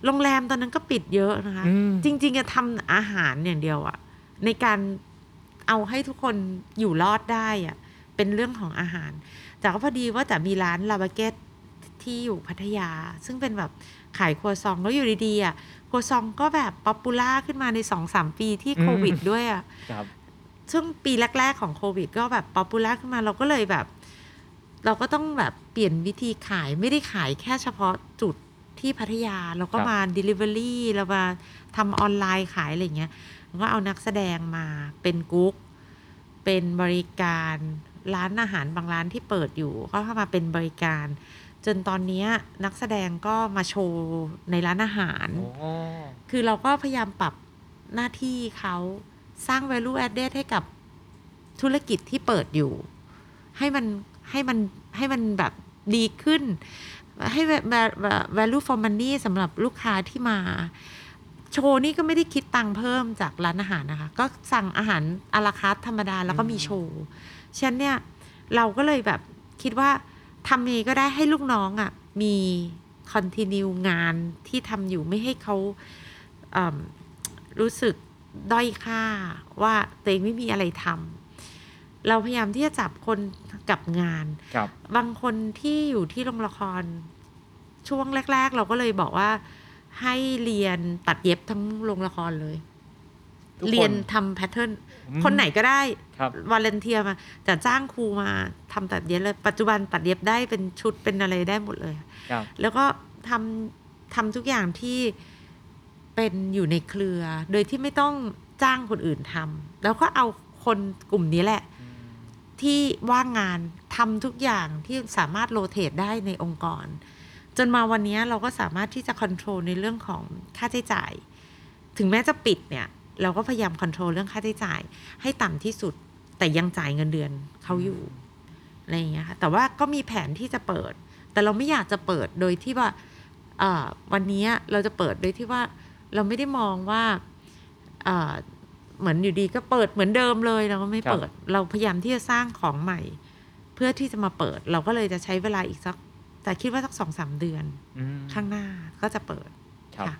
โรงแรมตอนนั้นก็ปิดเยอะนะคะอืมจริง ๆ จะทำอาหารอย่างเดียวอะในการเอาให้ทุกคนอยู่รอดได้อะเป็นเรื่องของอาหาร แต่ก็พอดีว่าแต่มีร้านลาบาเกตที่อยู่พัทยา ซึ่งเป็นแบบขายครัวซองแล้วอยู่ดีๆอะครัวซองก็แบบ popular ขึ้นมาในสองสามปีที่โควิดด้วยอะครับช่วงปีแรก ๆ ของโควิด ก็แบบ popular ขึ้นมาเราก็เลยแบบ เราก็ต้องแบบเปลี่ยนวิธีขายไม่ได้ขายแค่เฉพาะจุดที่พัทยา เราก็กลับมา Delivery เรามาทำออนไลน์ขายอะไรเงี้ยแล้วก็เอานักแสดงมาเป็นกุ๊ก เป็นบริการร้านอาหารบางร้านที่เปิดอยู่ ก็เข้ามาเป็นบริการ จนตอนเนี้ยนักแสดงก็มาโชว์ในร้านอาหารโอ้คือเราก็พยายามปรับหน้าที่เขาสร้าง value added ให้กับธุรกิจที่เปิดอยู่ ให้มัน ให้มันให้มันแบบดีขึ้น ให้แบบแบบ value for money สำหรับลูกค้าที่มา โชว์นี่ก็ไม่ได้คิดตังค์เพิ่มจากร้านอาหารนะคะ ก็สั่งอาหารอาราคาร์ทธรรมดาแล้วก็มีโชว์ฉะนั้นเนี่ย เราก็เลยแบบคิดว่าทำยังไงก็ได้ให้ลูกน้องอะ่ะ มีคอนติเนียงานที่ทำอยู่ไม่ให้เขาอืมรู้สึกด้อยค่าว่าตัวเองไม่มีอะไรทำ เราพยายามที่จะจับคนกับงานครับบางคนที่อยู่ที่โรงละครช่วงแรก ๆ เราก็เลยบอกว่าให้เรียนตัดเย็บทั้งโรงละครเลยทุกคนเรียนทำ pattern อืมคนไหนก็ได้ครับ volunteer มาจะจ้างครูมาทำตัดเย็บเลย ปัจจุบันตัดเย็บได้เป็นชุดเป็นอะไรได้หมดเลยครับแล้วก็ทำทำทุกอย่างที่เป็นอยู่ในเครือ โดยที่ไม่ต้องจ้างคนอื่นทำแล้วก็เอาคนกลุ่มนี้แหละ ที่ว่างงานทำทุกอย่างที่สามารถ rotate ได้ในองค์กร จนมาวันนี้เราก็สามารถที่จะค o n t r o l ในเรื่องของค่าใช้จ่าย ถึงแม้จะปิดเนี่ย เราก็พยายามค o n t r o l เรื่องค่าใช้จ่าย ให้ต่ำที่สุดแต่ยังจ่ายเงินเดือนเขาอยู่อะไรอย่างเงี้ยค่ะแต่ว่าก็มีแผนที่จะเปิด แต่เราไม่อยากจะเปิดโดยที่ว่าวันนี้เราจะเปิดโดยที่ว่าเราไม่ได้มองว่า เอ่อเหมือนอยู่ดีก็เปิดเหมือนเดิมเลยเราก็ไม่เปิด เราพยายามที่จะสร้างของใหม่ เพื่อที่จะมาเปิด เราก็เลยจะใช้เวลาอีกสัก แต่คิดว่าสักสองสามเดือนอืมข้างหน้าก็จะเปิดครับค่ะ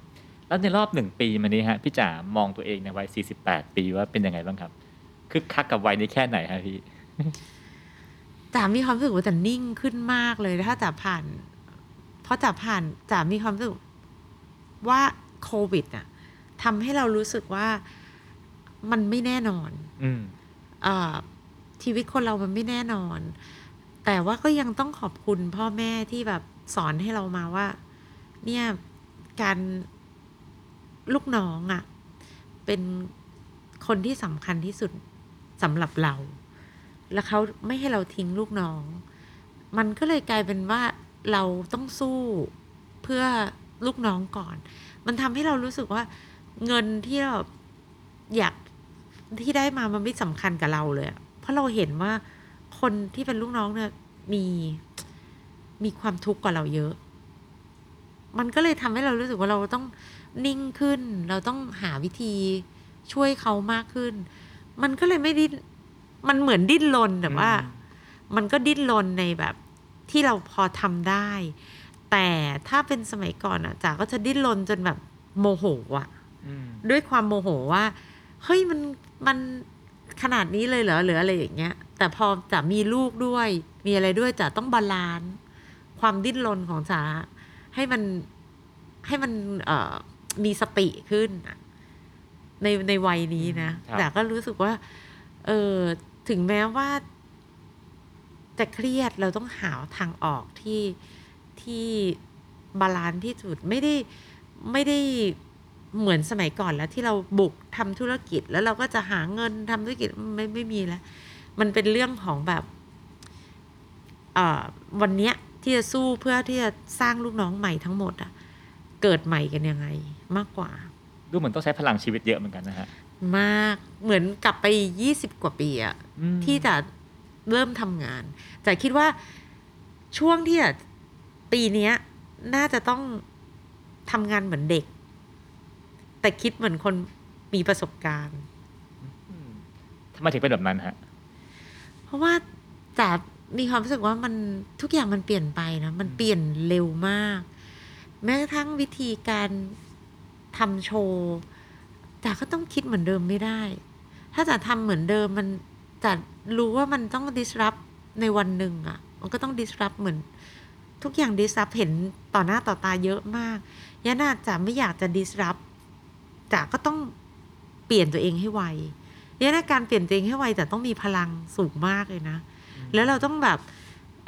แล้วในรอบหนึ่งปีมานี้ฮะพี่จ๋ามองตัวเองในวัย48ปีว่าเป็นยังไงบ้างครับคึกคักกับวัยนี้แค่ไหนฮะพี่จ๋ามีความรู้สึกว่าจ๋านิ่งขึ้นมากเลยถ้าจ๋าผ่าน เพราะจ๋าผ่านจ๋ามีความรู้สึกว่าโควิดอะทำให้เรารู้สึกว่า มันไม่แน่นอนอืมเอ่อชีวิตคนเรามันไม่แน่นอน แต่ว่าก็ยังต้องขอบคุณพ่อแม่ที่แบบสอนให้เรามาว่า เนี่ยการลูกน้องอะ่ะ เป็นคนที่สำคัญที่สุดสำหรับเรา แล้วเขาไม่ให้เราทิ้งลูกน้อง มันก็เลยกลายเป็นว่าเราต้องสู้เพื่อลูกน้องก่อน มันทำให้เรารู้สึกว่าเงินที่เราอยาก ที่ได้มามันไม่สำคัญกับเราเลยอะเพราะเราเห็นว่าคนที่เป็นลูกน้องเนี่ยมีมีความทุกข์กว่าเราเยอะ มันก็เลยทำให้เรารู้สึกว่าเราต้องนิ่งขึ้น เราต้องหาวิธีช่วยเขามากขึ้น มันก็เลยไม่ดิ้นมันเหมือนดิ้นรนแต่ว่า มันก็ดิ้นรนในแบบที่เราพอทำได้ แต่ถ้าเป็นสมัยก่อนอะจ๋าก็จะดิ้นรนจนแบบโมโหอะอืมด้วยความโมโหว่าเฮ้ยมัน มันขนาดนี้เลยเหรอหรืออะไรอย่างเงี้ย แต่พอจะมีลูกด้วย มีอะไรด้วยจะต้อง balance ความดิ้นรนของจ๋าให้มันให้มันเอ่อมีสติขึ้นอะในในวัยนี้นะครับจ๋าก็รู้สึกว่า เออถึงแม้ว่า จะเครียดเราต้องหาทางออกที่ที่ balance ที่สุดไม่ได้ไม่ได้ เหมือนสมัยก่อนแล้วที่เราบุกทำธุรกิจแล้วเราก็จะหาเงินทำธุรกิจไม่ไม่มีแล้ว มันเป็นเรื่องของแบบเอ่อวันเนี้ยที่จะสู้เพื่อที่จะสร้างลูกน้องใหม่ทั้งหมดอะเกิดใหม่กันยังไงมากกว่า ดูเหมือนต้องใช้พลังชีวิตเยอะเหมือนกันนะฮะมากเหมือนกลับไปยี่สิบกว่าปีอะอืมที่จะเริ่มทำงานแต่คิดว่าช่วงที่จะปีเนี้ยน่าจะต้องทำงานเหมือนเด็ก แต่คิดเหมือนคนมีประสบการณ์อืมทำไมถึงเป็นแบบนั้นฮะ เพราะว่าแต่มีความรู้สึกว่ามันทุกอย่างมันเปลี่ยนไปนะมันเปลี่ยนเร็วมาก แม้กระทั่งวิธีการทำโชว์จ๋าก็ต้องคิดเหมือนเดิมไม่ได้ ถ้าจ๋าทำเหมือนเดิมมันจ๋ารู้ว่ามันต้อง disrupt ในวันหนึ่งอะ่ะ มันก็ต้อง disrupt เหมือน ทุกอย่าง disrupt เห็นต่อหน้าต่อตาเยอะมากยันน่าจ๋าไม่อยากจะ disrupt จ๋าก็ต้องเปลี่ยนตัวเองให้ไวยันน่าการเปลี่ยนตัวเองให้ไวแต่ต้องมีพลังสูงมากเลยนะ แล้วเราต้องแบบ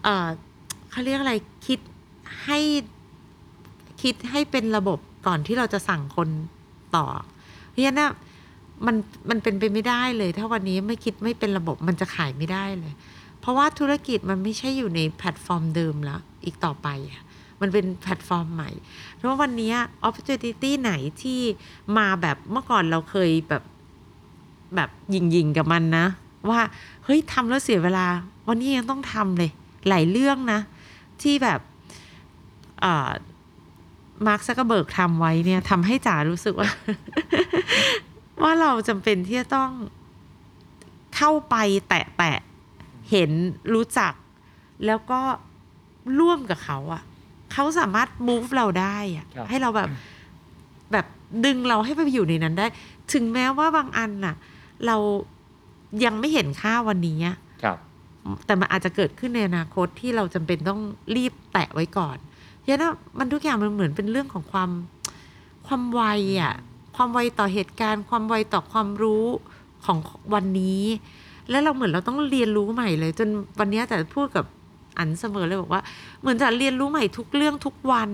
เออเขาเรียกอะไรคิดให้คิดให้เป็นระบบก่อนที่เราจะสั่งคนต่อเพราะฉะนั้นน่ะมันมันเป็นไปไม่ได้เลย ถ้าวันนี้ไม่คิดไม่เป็นระบบมันจะขายไม่ได้เลย เพราะว่าธุรกิจมันไม่ใช่อยู่ในแพลตฟอร์มเดิมแล้วอีกต่อไปอะ มันเป็นแพลตฟอร์มใหม่ เพราะว่าวันนี้ opportunity ไหนที่มาแบบเมื่อก่อนเราเคยแบบแบบยิงๆกับมันนะ ว่าเฮ้ยทำแล้วเสียเวลา วันนี้ยังต้องทำเลย หลายเรื่องนะ ที่แบบมาร์คซักเบิร์กทำไว้เนี่ยทำให้จ๋ารู้สึกว่า ว่าเราจำเป็นที่จะต้องเข้าไปแตะแตะเห็นรู้จัก แล้วก็ร่วมกับเขาอะ เขาสามารถ move เราได้อะครับให้เราแบบแบบดึงเราให้ไปอยู่ในนั้นได้ ถึงแม้ว่าบางอันน่ะ เรายังไม่เห็นค่าวันนี้อะครับ แต่มันอาจจะเกิดขึ้นในอนาคตที่เราจำเป็นต้องรีบแตะไว้ก่อนเพราะฉะนั้นมันทุกอย่างมันเหมือนเป็นเรื่องของความความไวอะความไวต่อเหตุการณ์ ความไวต่อความรู้ของวันนี้ แล้วเราเหมือนเราต้องเรียนรู้ใหม่เลย จนวันนี้แต่พูดกับ อันเสมอเลยบอกว่า เหมือนจะเรียนรู้ใหม่ทุกเรื่องทุกวัน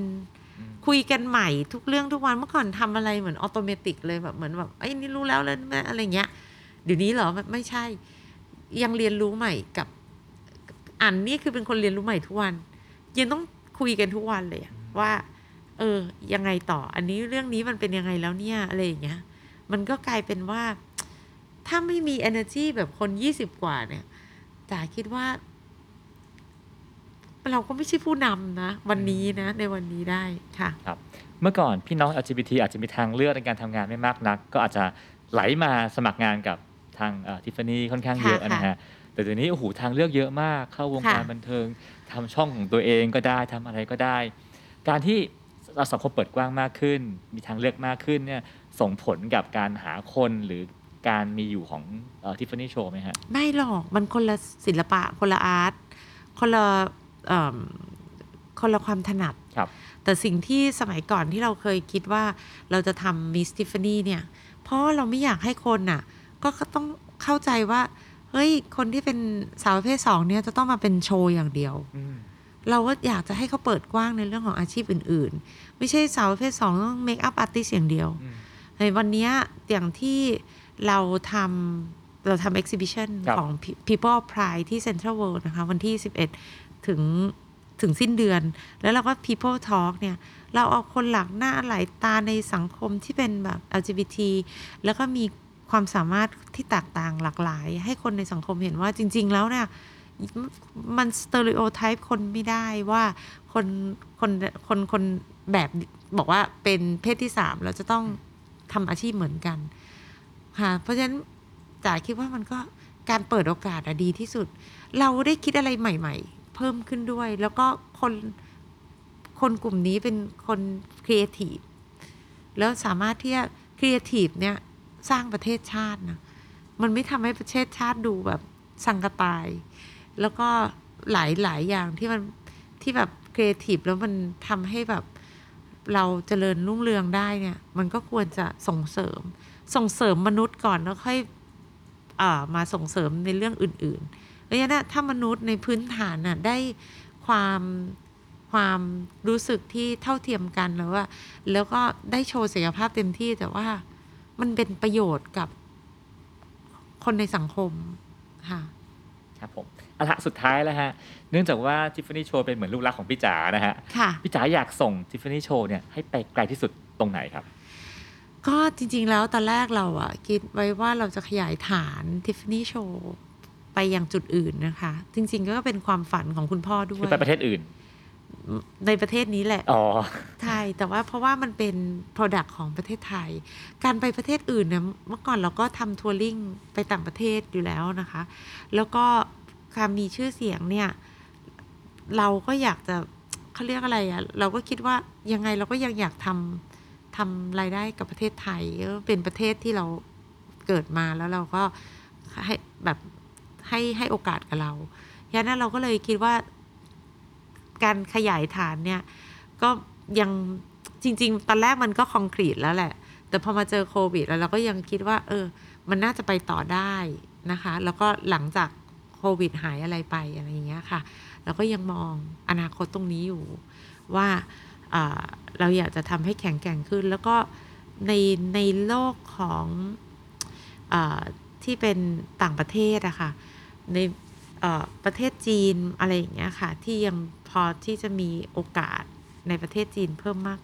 อืมคุยกันใหม่ทุกเรื่องทุกวันเมื่อก่อนทำอะไรเหมือนออโตเมติกเลยแบบเหมือนแบบไอ้ยนี่รู้แล้วแล้วแม่อะไรเงี้ยเดี๋ยวนี้เหรอไม่ไม่ใช่ ยังเรียนรู้ใหม่กับอันนี่คือเป็นคนเรียนรู้ใหม่ทุกวัน ยังต้องคุยกันทุกวันเลยอะว่า เออ ยังไงต่อ อันนี้เรื่องนี้มันเป็นยังไงแล้วเนี่ยอะไรอย่างเงี้ย มันก็กลายเป็นว่า ถ้าไม่มี energy แบบคนยี่สิบกว่าเนี่ยจ๋าคิดว่า เราก็ไม่ใช่ผู้นำนะ วันนี้นะในวันนี้ได้ค่ะครับเมื่อก่อนพี่น้อง LGBT อาจจะมีทางเลือกในการทำงานไม่มากนัก ก็อาจจะไหลมาสมัครงานกับทางทิฟฟานี่ค่อนข้างเยอะค่ะนะฮะแต่เดี๋ยวนี้โอ้โหทางเลือกเยอะมากเข้าวงการค่ะบันเทิงทำช่องของตัวเองก็ได้ทำอะไรก็ได้ การที่เราสังคมเปิดกว้างมากขึ้น มีทางเลือกมากขึ้นเนี่ยส่งผลกับการหาคนหรือการมีอยู่ของทิฟฟานี่โชว์ไหมฮะไม่หรอกมันคนละศิลปะคนละอาร์ตคนละเอิ่ม คนละความถนัดครับแต่สิ่งที่สมัยก่อนที่เราเคยคิดว่าเราจะทำ Miss Tiffany เนี่ย เพราะเราไม่อยากให้คนน่ะ ก็ต้องเข้าใจว่า เฮ้ย คนที่เป็นสาวประเภทสองเนี่ยจะต้องมาเป็นโชว์อย่างเดียวอืมเราก็อยากจะให้เขาเปิดกว้างในเรื่องของอาชีพอื่น ๆ ไม่ใช่สาวประเภทสองต้อง makeup artist อย่างเดียวอืมในวันเนี้ยอย่างที่เราทำเราทำ exhibition ครับของ People of Pride ที่ Central World นะคะ วันที่ 11 ถึงถึงสิ้นเดือน แล้วเราก็ People Talk เนี่ย เราเอาคนหลากหน้าหลายตาในสังคมที่เป็นแบบ LGBT แล้วก็มีความสามารถที่แตกต่างหลากหลาย ให้คนในสังคมเห็นว่าจริง ๆ แล้วเนี่ย มัน stereotype คนไม่ได้ว่าคนคนคนคนแบบบอกว่าเป็นเพศที่สามเราจะต้องทำอาชีพเหมือนกันค่ะเพราะฉะนั้นจ๋าคิดว่ามันก็การเปิดโอกาสอะดีที่สุด เราได้คิดอะไรใหม่ ๆ เพิ่มขึ้นด้วย แล้วก็คนคนกลุ่มนี้เป็นคนครีเอทีฟแล้วสามารถที่จะครีเอทีฟเนี่ยสร้างประเทศชาตินะมันไม่ทำให้ประเทศชาติดูแบบซังกะตาย แล้วก็หลายหลายอย่างที่มันที่แบบครีเอทีฟแล้วมันทำให้แบบเราเจริญรุ่งเรืองได้เนี่ย มันก็ควรจะส่งเสริม ส่งเสริมมนุษย์ก่อนแล้วค่อยอามาส่งเสริมในเรื่องอื่น ๆ เพราะฉะนั้นถ้ามนุษย์ในพื้นฐานน่ะได้ความความรู้สึกที่เท่าเทียมกันแล้วว่า แล้วก็ได้โชว์ศักยภาพเต็มที่แต่ว่ามันเป็นประโยชน์กับคนในสังคมค่ะครับผมเอาละสุดท้ายแล้วฮะ เนื่องจากว่าทิฟฟานี่โชว์เป็นเหมือนลูกรักของพี่จ๋านะฮะค่ะพี่จ๋าอยากส่งทิฟฟานี่โชว์เนี่ยให้ไปไกลที่สุดตรงไหนครับ ก็จริงๆแล้วตอนแรกเราอะคิดไว้ว่าเราจะขยายฐาน Tiffany Show ไปยังจุดอื่นนะคะ จริง ๆ ก็เป็นความฝันของคุณพ่อด้วคือยไปประเทศอื่น ในประเทศนี้แหละอ๋อใช่แต่ว่าเพราะว่ามันเป็น Product ของประเทศไทย การไปประเทศอื่นเนี่ยเมื่อก่อนเราก็ทำทัวริงไปต่างประเทศอยู่แล้วนะคะ แล้วก็การมีชื่อเสียงเนี่ย เราก็อยากจะเขาเรียกอะไรอะเราก็คิดว่ายังไงเราก็ยังอยากทำทำรายได้กับประเทศไทยเออเป็นประเทศที่เราเกิดมาแล้วเราก็ให้แบบ ให้ให้โอกาสกับเราฉะนั้นเราก็เลยคิดว่า การขยายฐานเนี่ย ก็ยังจริง ๆ ตอนแรกมันก็คอนกรีตแล้วแหละ แต่พอมาเจอโควิด แล้วเราก็ยังคิดว่า เออ มันน่าจะไปต่อได้นะคะ แล้วก็หลังจากโควิดหายอะไรไปอะไรอย่างเงี้ยค่ะ เราก็ยังมองอนาคตตรงนี้อยู่ว่าเราอยากจะทำให้แข็งแกร่งขึ้น แล้วก็ในในโลกของอที่เป็นต่างประเทศอะค่ะ ในเอ่อประเทศจีนอะไรอย่างเงี้ยค่ะ ที่ยังพอที่จะมีโอกาสในประเทศจีนเพิ่มมาก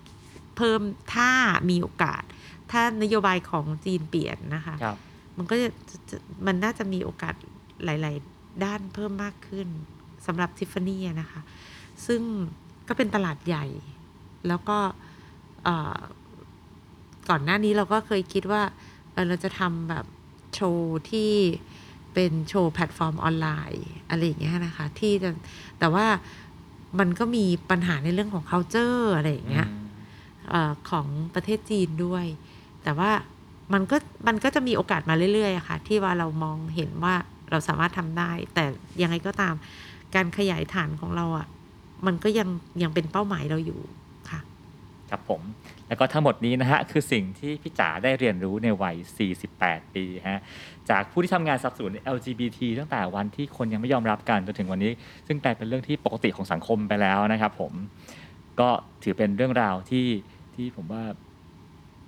เพิ่มถ้ามีโอกาส ถ้านโยบายของจีนเปลี่ยนนะคะครับมันก็จะจะจะมันน่าจะมีโอกาสหลาย ๆ ด้านเพิ่มมากขึ้นสำหรับทิฟฟานี่นะคะ ซึ่งก็เป็นตลาดใหญ่ แล้วก็เอ่อก่อนหน้านี้เราก็เคยคิดว่าเออเราจะทำแบบโชว์ที่ เป็นโชว์แพลตฟอร์มออนไลน์อะไรอย่างเงี้ยนะคะที่จะแต่ว่ามันก็มีปัญหาในเรื่องของ culture อะไรอย่างเงี้ยเออของประเทศจีนด้วย แต่ว่ามันก็มันก็จะมีโอกาสมาเรื่อยๆอะค่ะ ที่ว่าเรามองเห็นว่าเราสามารถทำได้ แต่ยังไงก็ตามการขยายฐานของเราอะมันก็ยังยังเป็นเป้าหมายเราอยู่ค่ะ ครับผม แล้วก็ทั้งหมดนี้นะฮะคือสิ่งที่พี่จ๋าได้เรียนรู้ในวัย 48 ปีฮะจากผู้ที่ทำงานสนับสนุน LGBT ตั้งแต่วันที่คนยังไม่ยอมรับกันจนถึงวันนี้ ซึ่งกลายเป็นเรื่องที่ปกติของสังคมไปแล้วนะครับผมก็ถือเป็นเรื่องราวที่ที่ผมว่า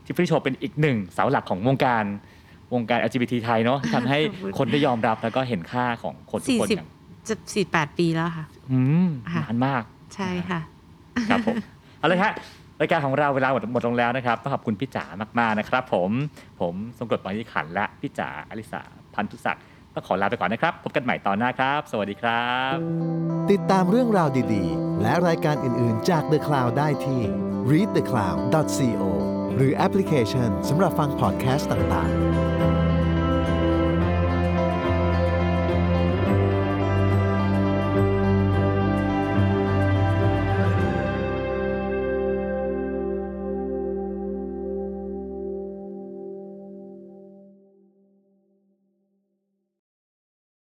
ที่ฟรีโชว์เป็นอีกหนึ่งเสาหลักของวงการวงการ LGBT ไทยเนาะที่ทำให้ขอบคุณคนได้ยอมรับแล้วก็เห็นค่าของคนทุกคน40อย่างจะสี่แปดปีแล้วค่ะ อืมค่ะนานมาก ใช่ค่ะ ครับผม เอาเลยฮะ รายการของเราเวลาหมดหมดลงแล้วนะครับต้องขอบคุณพี่จ๋ามากๆนะครับ ผมผมสมกรดบางยี่ขันและพี่จ๋าอลิสาพันธุศักดิ์ต้องขอลาไปก่อนนะครับพบกันใหม่ตอนหน้าครับ สวัสดีครับ ติดตามเรื่องราวดีๆ และรายการอื่นๆจาก The Cloud ได้ที่ readthecloud.co หรือแอปพลิเคชันสำหรับฟังพอดแคสต์ต่างๆ